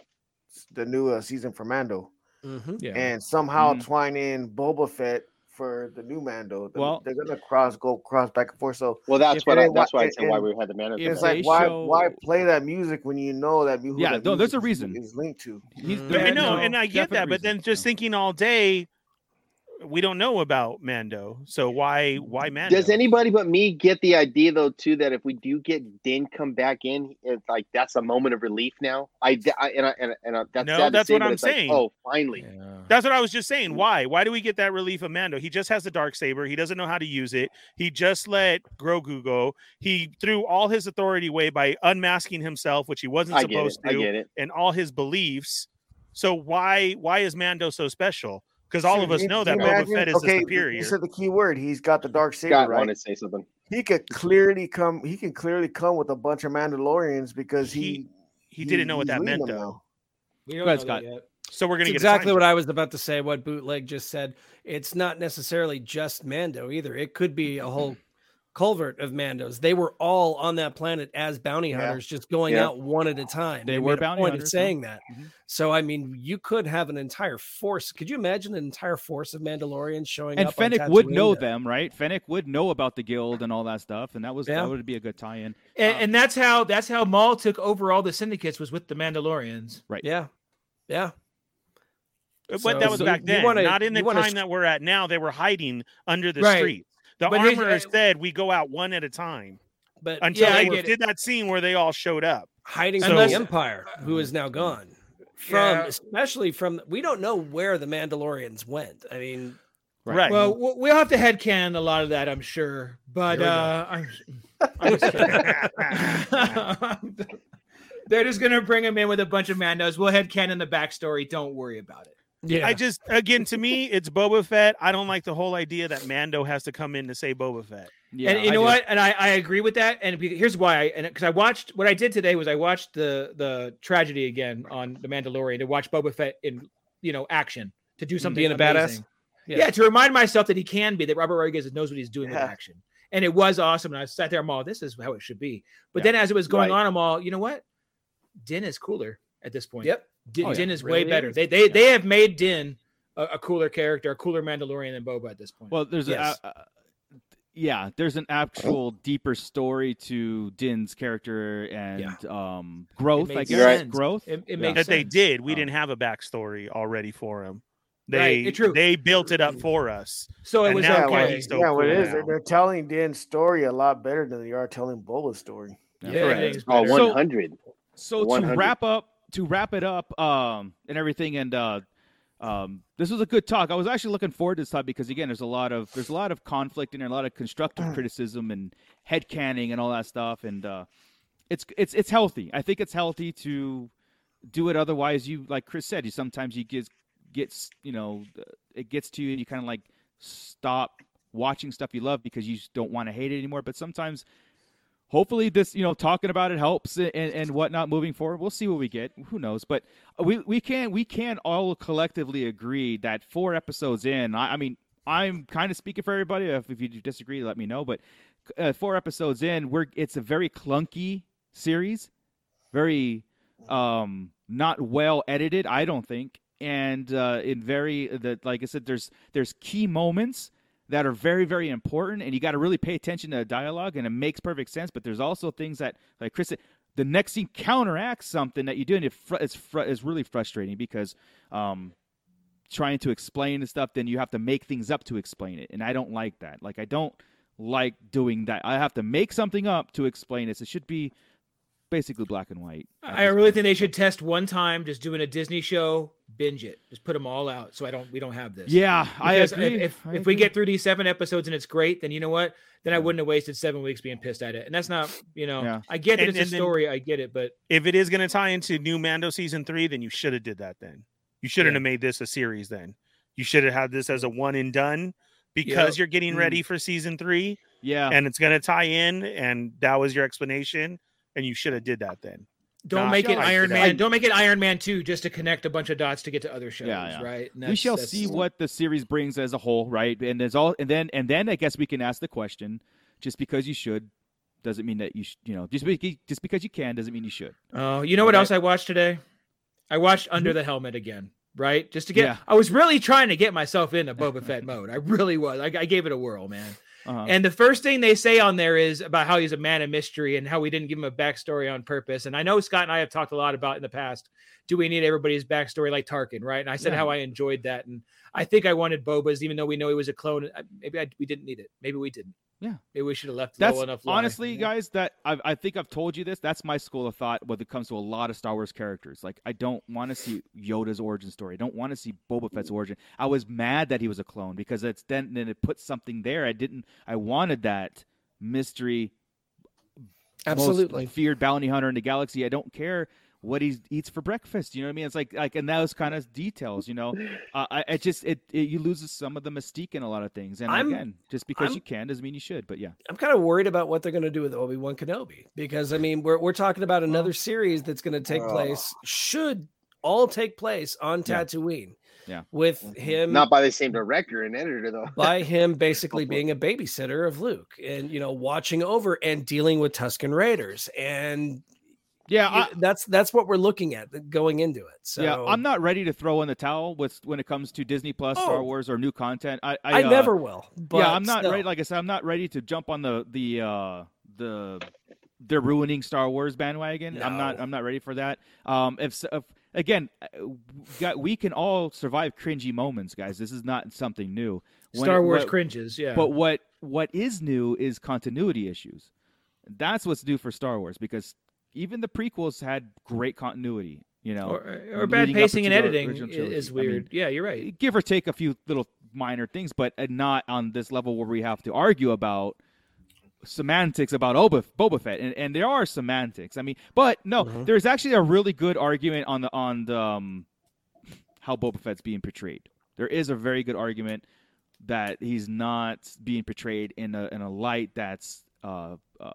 the new uh, season for Mando Mhm. Yeah. and somehow Mhm. twine in Boba Fett for the new Mando. The- Well- they're gonna cross go cross back and forth. So Well, that's If what I, that's why I and- said why we had the man. if it's they like why show- why play that music when you know that mu- who Yeah, that no, there's a reason. is linked to. He's, Mm. there I is know, no and I get definite that, but reason. then just Yeah. thinking all day, we don't know about Mando. So why why Mando? Does anybody but me get the idea though too that if we do get Din come back in, it's like that's a moment of relief now. I, I and I, and, I- and I, that's No, that's say, what I'm it's like, saying. oh, finally. That's what I was just saying. Mm. Why? Why do we get that relief of Mando? He just has the dark saber. He doesn't know how to use it. He just let Grogu go. He threw all his authority away by unmasking himself, which he wasn't I get it. supposed I to, get it. and all his beliefs. So why why is Mando so special? Because all of us know that you Boba? Fett is okay, the superior. You said the key word. He's got the dark saber, Scott right? wanted to say something. He could clearly come. He can clearly come with a bunch of Mandalorians because he he didn't know what that meant them though. We don't ahead, know Scott. that yet. So we're gonna get exactly what I was about to say. What Bootleg just said. It's not necessarily just Mando either. It could be a whole covert of Mandos. They were all on that planet as bounty Yeah. hunters, just going Yeah. out one at a time. They made were a bounty point hunters, of yeah. saying that. Mhm. So I mean, you could have an entire force. Could you imagine an entire force of Mandalorians showing and up? on Fennec would know them, right? Fennec would know about the guild and all that stuff, and that was Yeah. that would be a good tie-in. And, Uh, and that's how that's how Maul took over all the syndicates was with the Mandalorians. Right. Yeah, yeah. But So- that was so back then, wanna- not in the time sh- that we're at now. They were hiding under the Right. street. The But here's- armorer said we go out one at a time But until Yeah, I they get it. did that scene where they all showed up. hiding So- from the Empire, who is now gone. From Yeah. especially from we don't know where the Mandalorians went. I mean, Right. Well, we'll we'll have to headcan a lot of that, I'm sure. But Here we go. uh, I'm, I'm just. They're just gonna bring him in with a bunch of Mandos. We'll headcan in the backstory. Don't worry about it. Yeah, I just again to me it's Boba Fett. I don't like the whole idea that Mando has to come in to say Boba Fett. Yeah, and you know do. what? And I, I agree with that. And here's why. I, and because I watched what I did today was I watched the the tragedy again on the Mandalorian to watch Boba Fett in you know action to do something Being a badass? Yeah. Yeah. to remind myself that he can be that Robert Rodriguez knows what he's doing with action. And it was awesome. And I sat there, I'm all, this is how it should be. But Yeah. then as it was going Right. on, I'm all, you know what? Din is cooler at this point. Yep. Din, Oh, yeah. Din is Really way better. is. They they they have made Din a, a cooler character, a cooler Mandalorian than Boba at this point. Well, there's Yes. a, uh, yeah, there's an actual deeper story to Din's character and um growth. I guess sense. growth. it, it Yeah. makes That they did. We Um, didn't have a backstory already for him. They it's true. they built it up for us. So it was now Yeah, okay. yeah, what cool is, they're, now. they're telling Dan's story a lot better than they are telling Boba's story. Yeah, Correct. everything's Oh, better. So- 100. So to wrap up, to wrap it up, um, and everything, and uh, um, this was a good talk. I was actually looking forward to this talk because again, there's a lot of there's a lot of conflict and a lot of constructive criticism and head canning and all that stuff, and uh, it's it's it's healthy. I think it's healthy to do it. Otherwise, you like Chris said, you sometimes you get gets you know it gets to you, and you kind of like stop watching stuff you love because you don't want to hate it anymore. But sometimes hopefully this you know talking about it helps and, and whatnot moving forward. We'll see what we get. Who knows? But we we can we can all collectively agree that four episodes in i, I mean i'm kind of speaking for everybody. If, if you disagree let me know. But uh, four episodes in we're it's a very clunky series. Very um not well edited i don't think. And uh in very that like i said there's there's key moments that are very very important, and you got to really pay attention to the dialogue, and it makes perfect sense. But there's also things that, like Chris said, the next scene counteracts something that you do, and it fr- it's, fr- it's really frustrating because um, trying to explain the stuff, then you have to make things up to explain it, and I don't like that. Like I don't like doing that. I have to make something up to explain this. It should be basically black and white. I really point. think they should test one time, just doing a Disney show, binge it, just put them all out, so I don't we don't have this. Yeah, I agree. If if, I if we get through these seven episodes and it's great, then you know what? Then I wouldn't have wasted seven weeks being pissed at it. And that's not, you know, Yeah. I get that And- it's a and then- story, I get it, but If it is going to tie into new Mando season three, then you should have did that. Then you shouldn't Yeah. have made this a series. Then you should have had this as a one and done because Yep. you're getting Mm. ready for season three, yeah, and it's going to tie in. And that was your explanation, and you should have did that then. don't Nah, make it Iron Man. I- don't make it Iron Man 2 just to connect a bunch of dots to get to other shows, Yeah, yeah. right? And we shall that's- see what the series brings as a whole, right? And there's all, and then and then I guess we can ask the question: just because you should doesn't mean that you sh- you know just be, just because you can doesn't mean you should. Oh, you know what Okay. else I watched today? I watched mm-hmm. Under the Helmet again, right? Just to get Yeah. I was really trying to get myself into Boba Fett mode. I really was. I, I gave it a whirl, man. Uh-huh. And the first thing they say on there is about how he's a man of mystery and how we didn't give him a backstory on purpose. And I know Scott and I have talked a lot about in the past. Do we need everybody's backstory like Tarkin, right? And I said Yeah. how I enjoyed that, and I think I wanted Boba's, even though we know he was a clone. I- Maybe I, we didn't need it. Maybe we didn't. Yeah. Maybe we should have left That's low enough. lie. honestly, guys. That I, I think I've told you this. That's my school of thought when it comes to a lot of Star Wars characters. Like I don't want to see Yoda's origin story. I don't want to see Boba Fett's mm. origin. I was mad that he was a clone because it's then then it put something there. I didn't. I wanted that mystery. Absolutely. most feared bounty hunter in the galaxy. I don't care what he eats for breakfast. You know what I mean? It's like like and those kind of details. You know, uh, I, I just it, it you lose some of the mystique in a lot of things. And I'm- again, just because I'm- you can doesn't mean you should. But yeah. I'm kind of worried about what they're going to do with Obi Wan Kenobi because I mean we're we're talking about another series that's going to take place should all take place on Yeah. Tatooine. Yeah. with him Not by the same director and editor though. by him basically being a babysitter of Luke and you know watching over and dealing with Tusken Raiders and Yeah, I, that's that's what we're looking at going into it. So yeah, I'm not ready to throw in the towel with when it comes to Disney Plus, Star Oh. Wars, or new content. I I, I uh, never will. Yeah, I'm not still. ready. Like I said, I'm not ready to jump on the the uh, the they're ruining Star Wars bandwagon. I'm not. I'm not ready for that. Um, if, if again, uh, we can all survive cringy moments, guys. This is not something new. When Star it- Wars what- cringes, yeah. But what what is new is continuity issues. That's what's new for Star Wars because even the prequels had great continuity. You know, or, or bad pacing and editing original i- trilogy. is I mean, weird. yeah, you're right. give or take a few little minor things, but not on this level where we have to argue about semantics about Boba, Boba Fett. And, and there are semantics. I mean, but no, Mhm. there's actually a really good argument on the on the um, how Boba Fett's being portrayed. There is a very good argument that he's not being portrayed in a in a light that's uh, uh,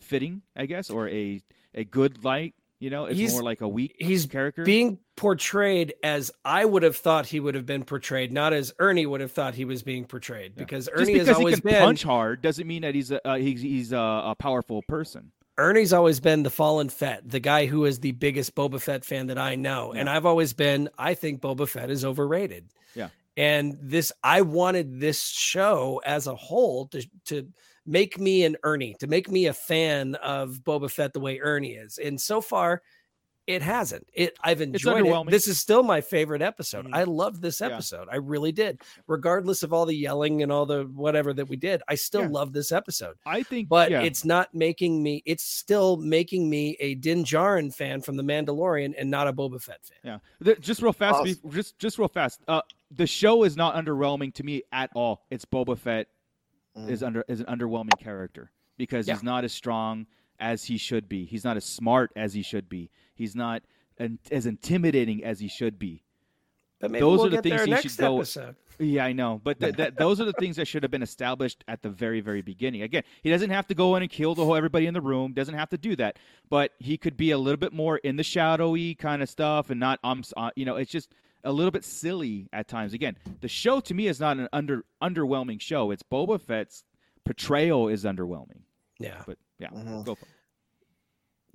fitting, I guess, or a a good light. You know, it's He's- more like a weak he's character. being portrayed as I would have thought he would have been portrayed, not as Ernie would have thought he was being portrayed. Because Just Ernie because has he always can been punch hard doesn't mean that he's a uh, he's he's a, a powerful person. Ernie's always been the fallen Fett, the guy who is the biggest Boba Fett fan that I know. And I've always been, I think Boba Fett is overrated. Yeah. And this, I wanted this show as a whole to, to make me an Ernie, to make me a fan of Boba Fett the way Ernie is. And so far, it hasn't. It I've enjoyed it. This is still my favorite episode. Mhm. I loved this Yeah. episode. I really did. Regardless of all the yelling and all the whatever that we did, I still Yeah. love this episode I think, but yeah. it's not making me it's still making me a Din Djarin fan from the Mandalorian and not a Boba Fett fan. Yeah, just real fast, Awesome. just just real fast. Uh, the show is not underwhelming to me at all. It's Boba Fett is under is an underwhelming character because Yeah. he's not as strong as he should be. He's not as smart as he should be. He's not an, as intimidating as he should be. But maybe Those we'll are the things he should go- episode. Yeah, I know, but th- that those are the things that should have been established at the very, very beginning. Again, he doesn't have to go in and kill the whole everybody in the room. Doesn't have to do that, but he could be a little bit more in the shadowy kind of stuff, and not um, uh, you know, it's just a little bit silly at times. Again, the show to me is not an under underwhelming show. It's Boba Fett's portrayal is underwhelming, Yeah. but yeah, Mhm. go for it.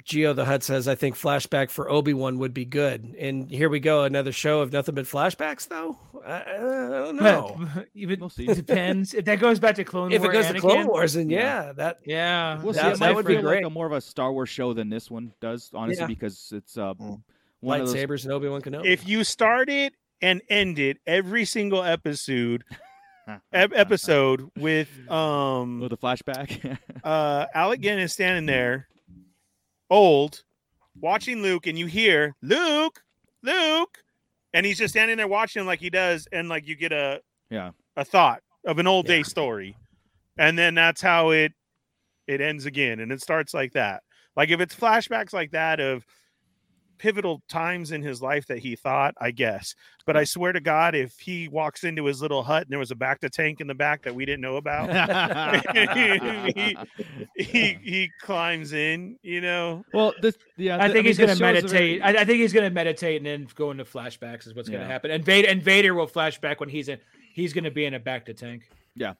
Geo the Hut says, I think flashback for Obi Wan would be good. And here we go, another show of nothing but flashbacks, though. I, I don't know. Even We'll see. depends. If that goes back to Clone if War it goes to Clone Wars, then yeah, that yeah, We'll see. That- that would be great. like a more of a Star Wars show than this one does, honestly, Yeah. because it's uh, Mm. One lightsabers and Obi Wan Kenobi. If you started and ended every single episode episode with um with a flashback. uh Alec Guinness is standing there, old, watching Luke, and you hear Luke, Luke, and he's just standing there watching him like he does, and like you get a yeah. a thought of an old Yeah. day story, and then that's how it it ends again, and it starts like that. Like if it's flashbacks like that of pivotal times in his life that he thought, I guess. But I swear to God, if he walks into his little hut and there was a bacta tank in the back that we didn't know about, he, he he climbs in, you know. well, this yeah. I th- think mean, he's going to meditate. very- I, I think he's going to meditate and then go into flashbacks is what's going Yeah. to happen. And Vader and Vader will flashback when he's in. He's going to be in a bacta tank. Yeah.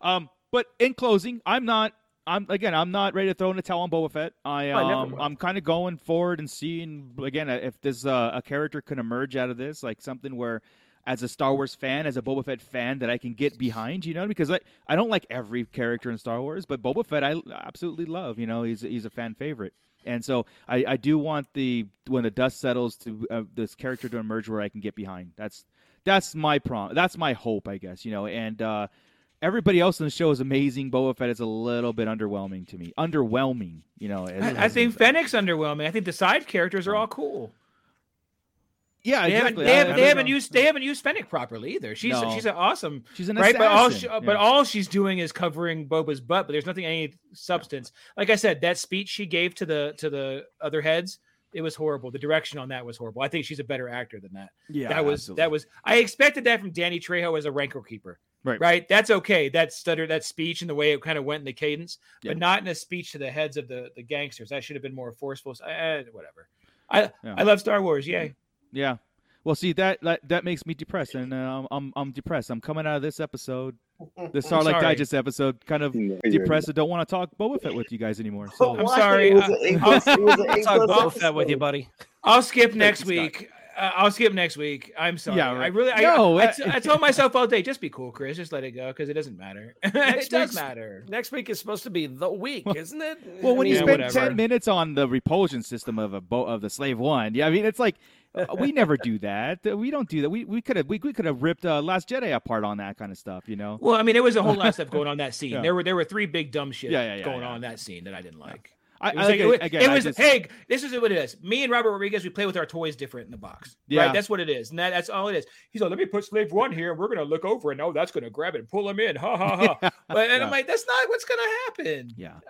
Um, but in closing, I'm not. I'm again. I'm not ready to throw in the towel on Boba Fett. I I never um, will. I'm kind of going forward and seeing again if this uh, a character can emerge out of this, like something where, as a Star Wars fan, as a Boba Fett fan, that I can get behind. You know, because I I don't like every character in Star Wars, but Boba Fett I absolutely love. You know, he's he's a fan favorite. And so I, I do want the when the dust settles to uh, this character to emerge where I can get behind. That's that's my prom. That's my hope, I guess. You know, and uh, everybody else in the show is amazing. Boba Fett is a little bit underwhelming to me. Underwhelming, you know. as- I, I as- think Fennec's underwhelming. I think the side characters are all cool. yeah, They haven't, exactly. they I- haven't, they haven't used they haven't used Fennec properly either. She's No. she's an awesome She's an right, but all she, assassin, but all she's doing is covering Boba's butt. But there's nothing any substance. Like I said, that speech she gave to the to the other heads, it was horrible. The direction on that was horrible. I think she's a better actor than that. yeah, that was absolutely. that was. I expected that from Danny Trejo as a rancor keeper. Right. Right. That's okay. That stutter, that speech, and the way it kind of went in the cadence, Yeah. but not in a speech to the heads of the the gangsters. That should have been more forceful. Eh, whatever. I Yeah. I love Star Wars. Yay. Yeah. Well, see that that, that makes me depressed, and uh, I'm I'm depressed. I'm coming out of this episode, the Starlight sorry. Digest episode, kind of No, you're depressed. and don't want to talk Boba Fett with you guys anymore. So I'm sorry, It was I- an A I'll- plus- it was an A I'll talk Boba Fett with you, buddy. I'll skip next Scott. week. Uh, I'll skip next week. I'm sorry. Yeah, I really, I, No, I, uh, t- I told myself all day, just be cool, Chris. Just let it go because it doesn't matter. it Next does matter. Next week is supposed to be the week, isn't it? Well, I when you mean, spend whatever. ten minutes on the repulsion system of a boat of the slave one, yeah, I mean it's like uh, we never do that. Uh, We don't do that. We we could have we, we could have ripped uh, Last Jedi apart on that kind of stuff, you know. Well, I mean, there was a whole lot of stuff going on that scene. Yeah. There were there were three big dumb shit Yeah, yeah, yeah, going yeah. on that scene that I didn't like. I, It was, like, it again, it I was just- hey, this is what it is. Me and Robert Rodriguez, we play with our toys different in the box. Yeah. Right? That's what it is. And that, that's all it is. He's like, let me put slave one here, and we're gonna look over and oh, that's gonna grab it and pull him in. Ha ha ha. But and Yeah. I'm like, that's not what's gonna happen. yeah. On.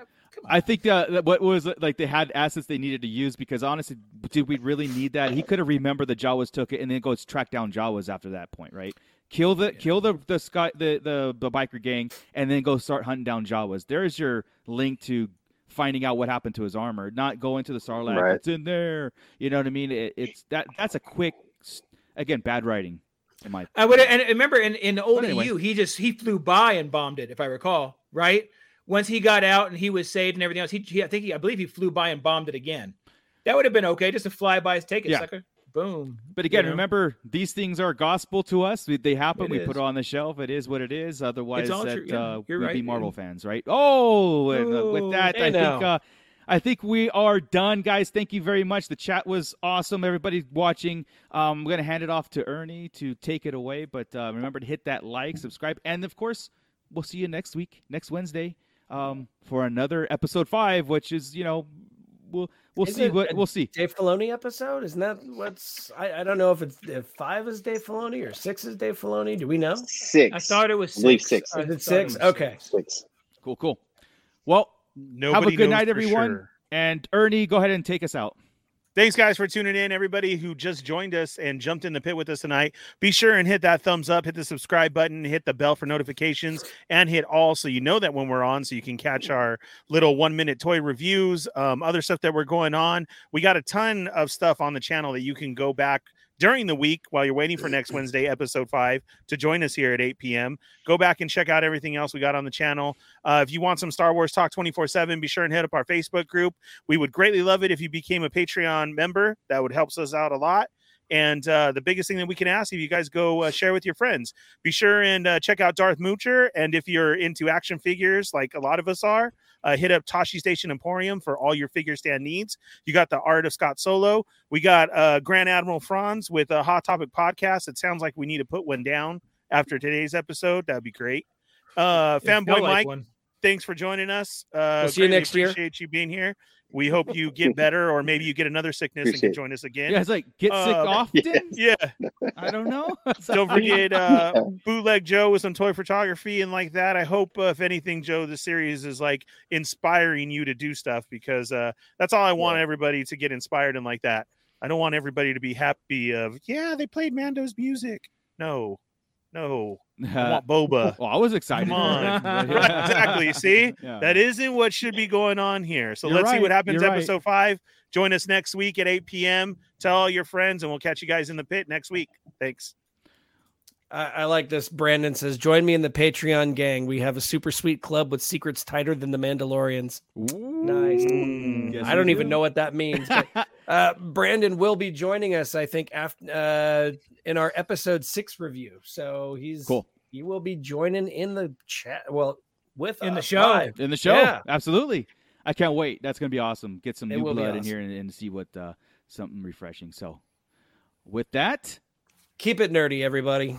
I think uh, that what was like they had assets they needed to use because honestly, did we really need that? He could have remembered the Jawas took it and then go track down Jawas after that point, right? Kill the kill the the sky the, the the biker gang and then go start hunting down Jawas. There's your link to finding out what happened to his armor. Not go into the Sarlacc. Right. It's in there. You know what I mean? It, it's that that's a quick again bad writing. In my I would and remember in in the old But anyway. EU, he just he flew by and bombed it, if I recall, right? Once he got out and he was saved and everything else, he, he I think he, I believe he flew by and bombed it again. That would have been okay, just to fly by, take it, Yeah. sucker. Boom. But again, you know? remember these things are gospel to us. We, they happen. It we put it on the shelf. It is what it is. Otherwise, that yeah, uh, we'd be Marvel yeah. fans, right? Oh, and, uh, with that, hey I think uh, I think we are done, guys. Thank you very much. The chat was awesome. Everybody watching. Um, I'm gonna hand it off to Ernie to take it away. But uh, remember to hit that like, subscribe, and of course, we'll see you next week, next Wednesday, um, for another episode five, which is you know, we'll we'll Is see it what a we'll see. Dave Filoni episode? Isn't that what's? I, I don't know if it's if five is Dave Filoni or six is Dave Filoni. Do we know? Six. I thought it was I believe six. six. Is it six? was Okay. Six. Cool, cool. Well, Nobody have a good night, everyone. sure. And Ernie, go ahead and take us out. Thanks, guys, for tuning in. Everybody who just joined us and jumped in the pit with us tonight, be sure and hit that thumbs up, hit the subscribe button, hit the bell for notifications, and hit all so you know that when we're on, so you can catch our little one minute toy reviews, um, other stuff that we're going on. We got a ton of stuff on the channel that you can go back during the week while you're waiting for next Wednesday, episode five, to join us here at 8 p.m. Go back and check out everything else we got on the channel. Uh, if you want some Star Wars talk 24 7, be sure and hit up our Facebook group. We would greatly love it if you became a Patreon member. That would help us out a lot. And uh, the biggest thing that we can ask if you guys go uh, share with your friends, be sure and uh, check out Darth Moocher. And if you're into action figures, like a lot of us are, uh, hit up Tosche Station Emporium for all your figure stand needs. You got the art of Scott Solo. We got uh, Grand Admiral Franz with a Hot Topic podcast. It sounds like we need to put one down after today's episode. That'd be great. Uh, Fanboy like Mike, one. thanks for joining us. Uh, We'll see you next year. Appreciate you being here. We hope you get better, or maybe you get another sickness and can join us again. Yeah, it's like get sick Uh, often. Yeah. I don't know. Don't forget uh, bootleg Joe with some toy photography and like that. I hope, uh, if anything, Joe, the series is like inspiring you to do stuff because uh, that's all I want everybody to get inspired and like that. I don't want everybody to be happy of yeah they played Mando's music. No, no, I want boba. well, I was excited. Come on. But, Right, exactly. See, Yeah. that isn't what should be going on here. So You're let's see what happens. You're right. Episode five. Join us next week at 8 p.m. Tell all your friends, and we'll catch you guys in the pit next week. Thanks. I, I like this. Brandon says, "Join me in the Patreon gang. We have a super sweet club with secrets tighter than the Mandalorians." Nice. Mm. Yes, I don't we even know what that means. But, uh, Brandon will be joining us, I think, after uh, in our episode six review. So he's Cool. He will be joining in the chat. Well, with In the show. live. in the show. Yeah. Absolutely. I can't wait. That's gonna be awesome. Get some It new will be blood in here and, and see what uh, something refreshing. So, with that, Keep it nerdy, everybody.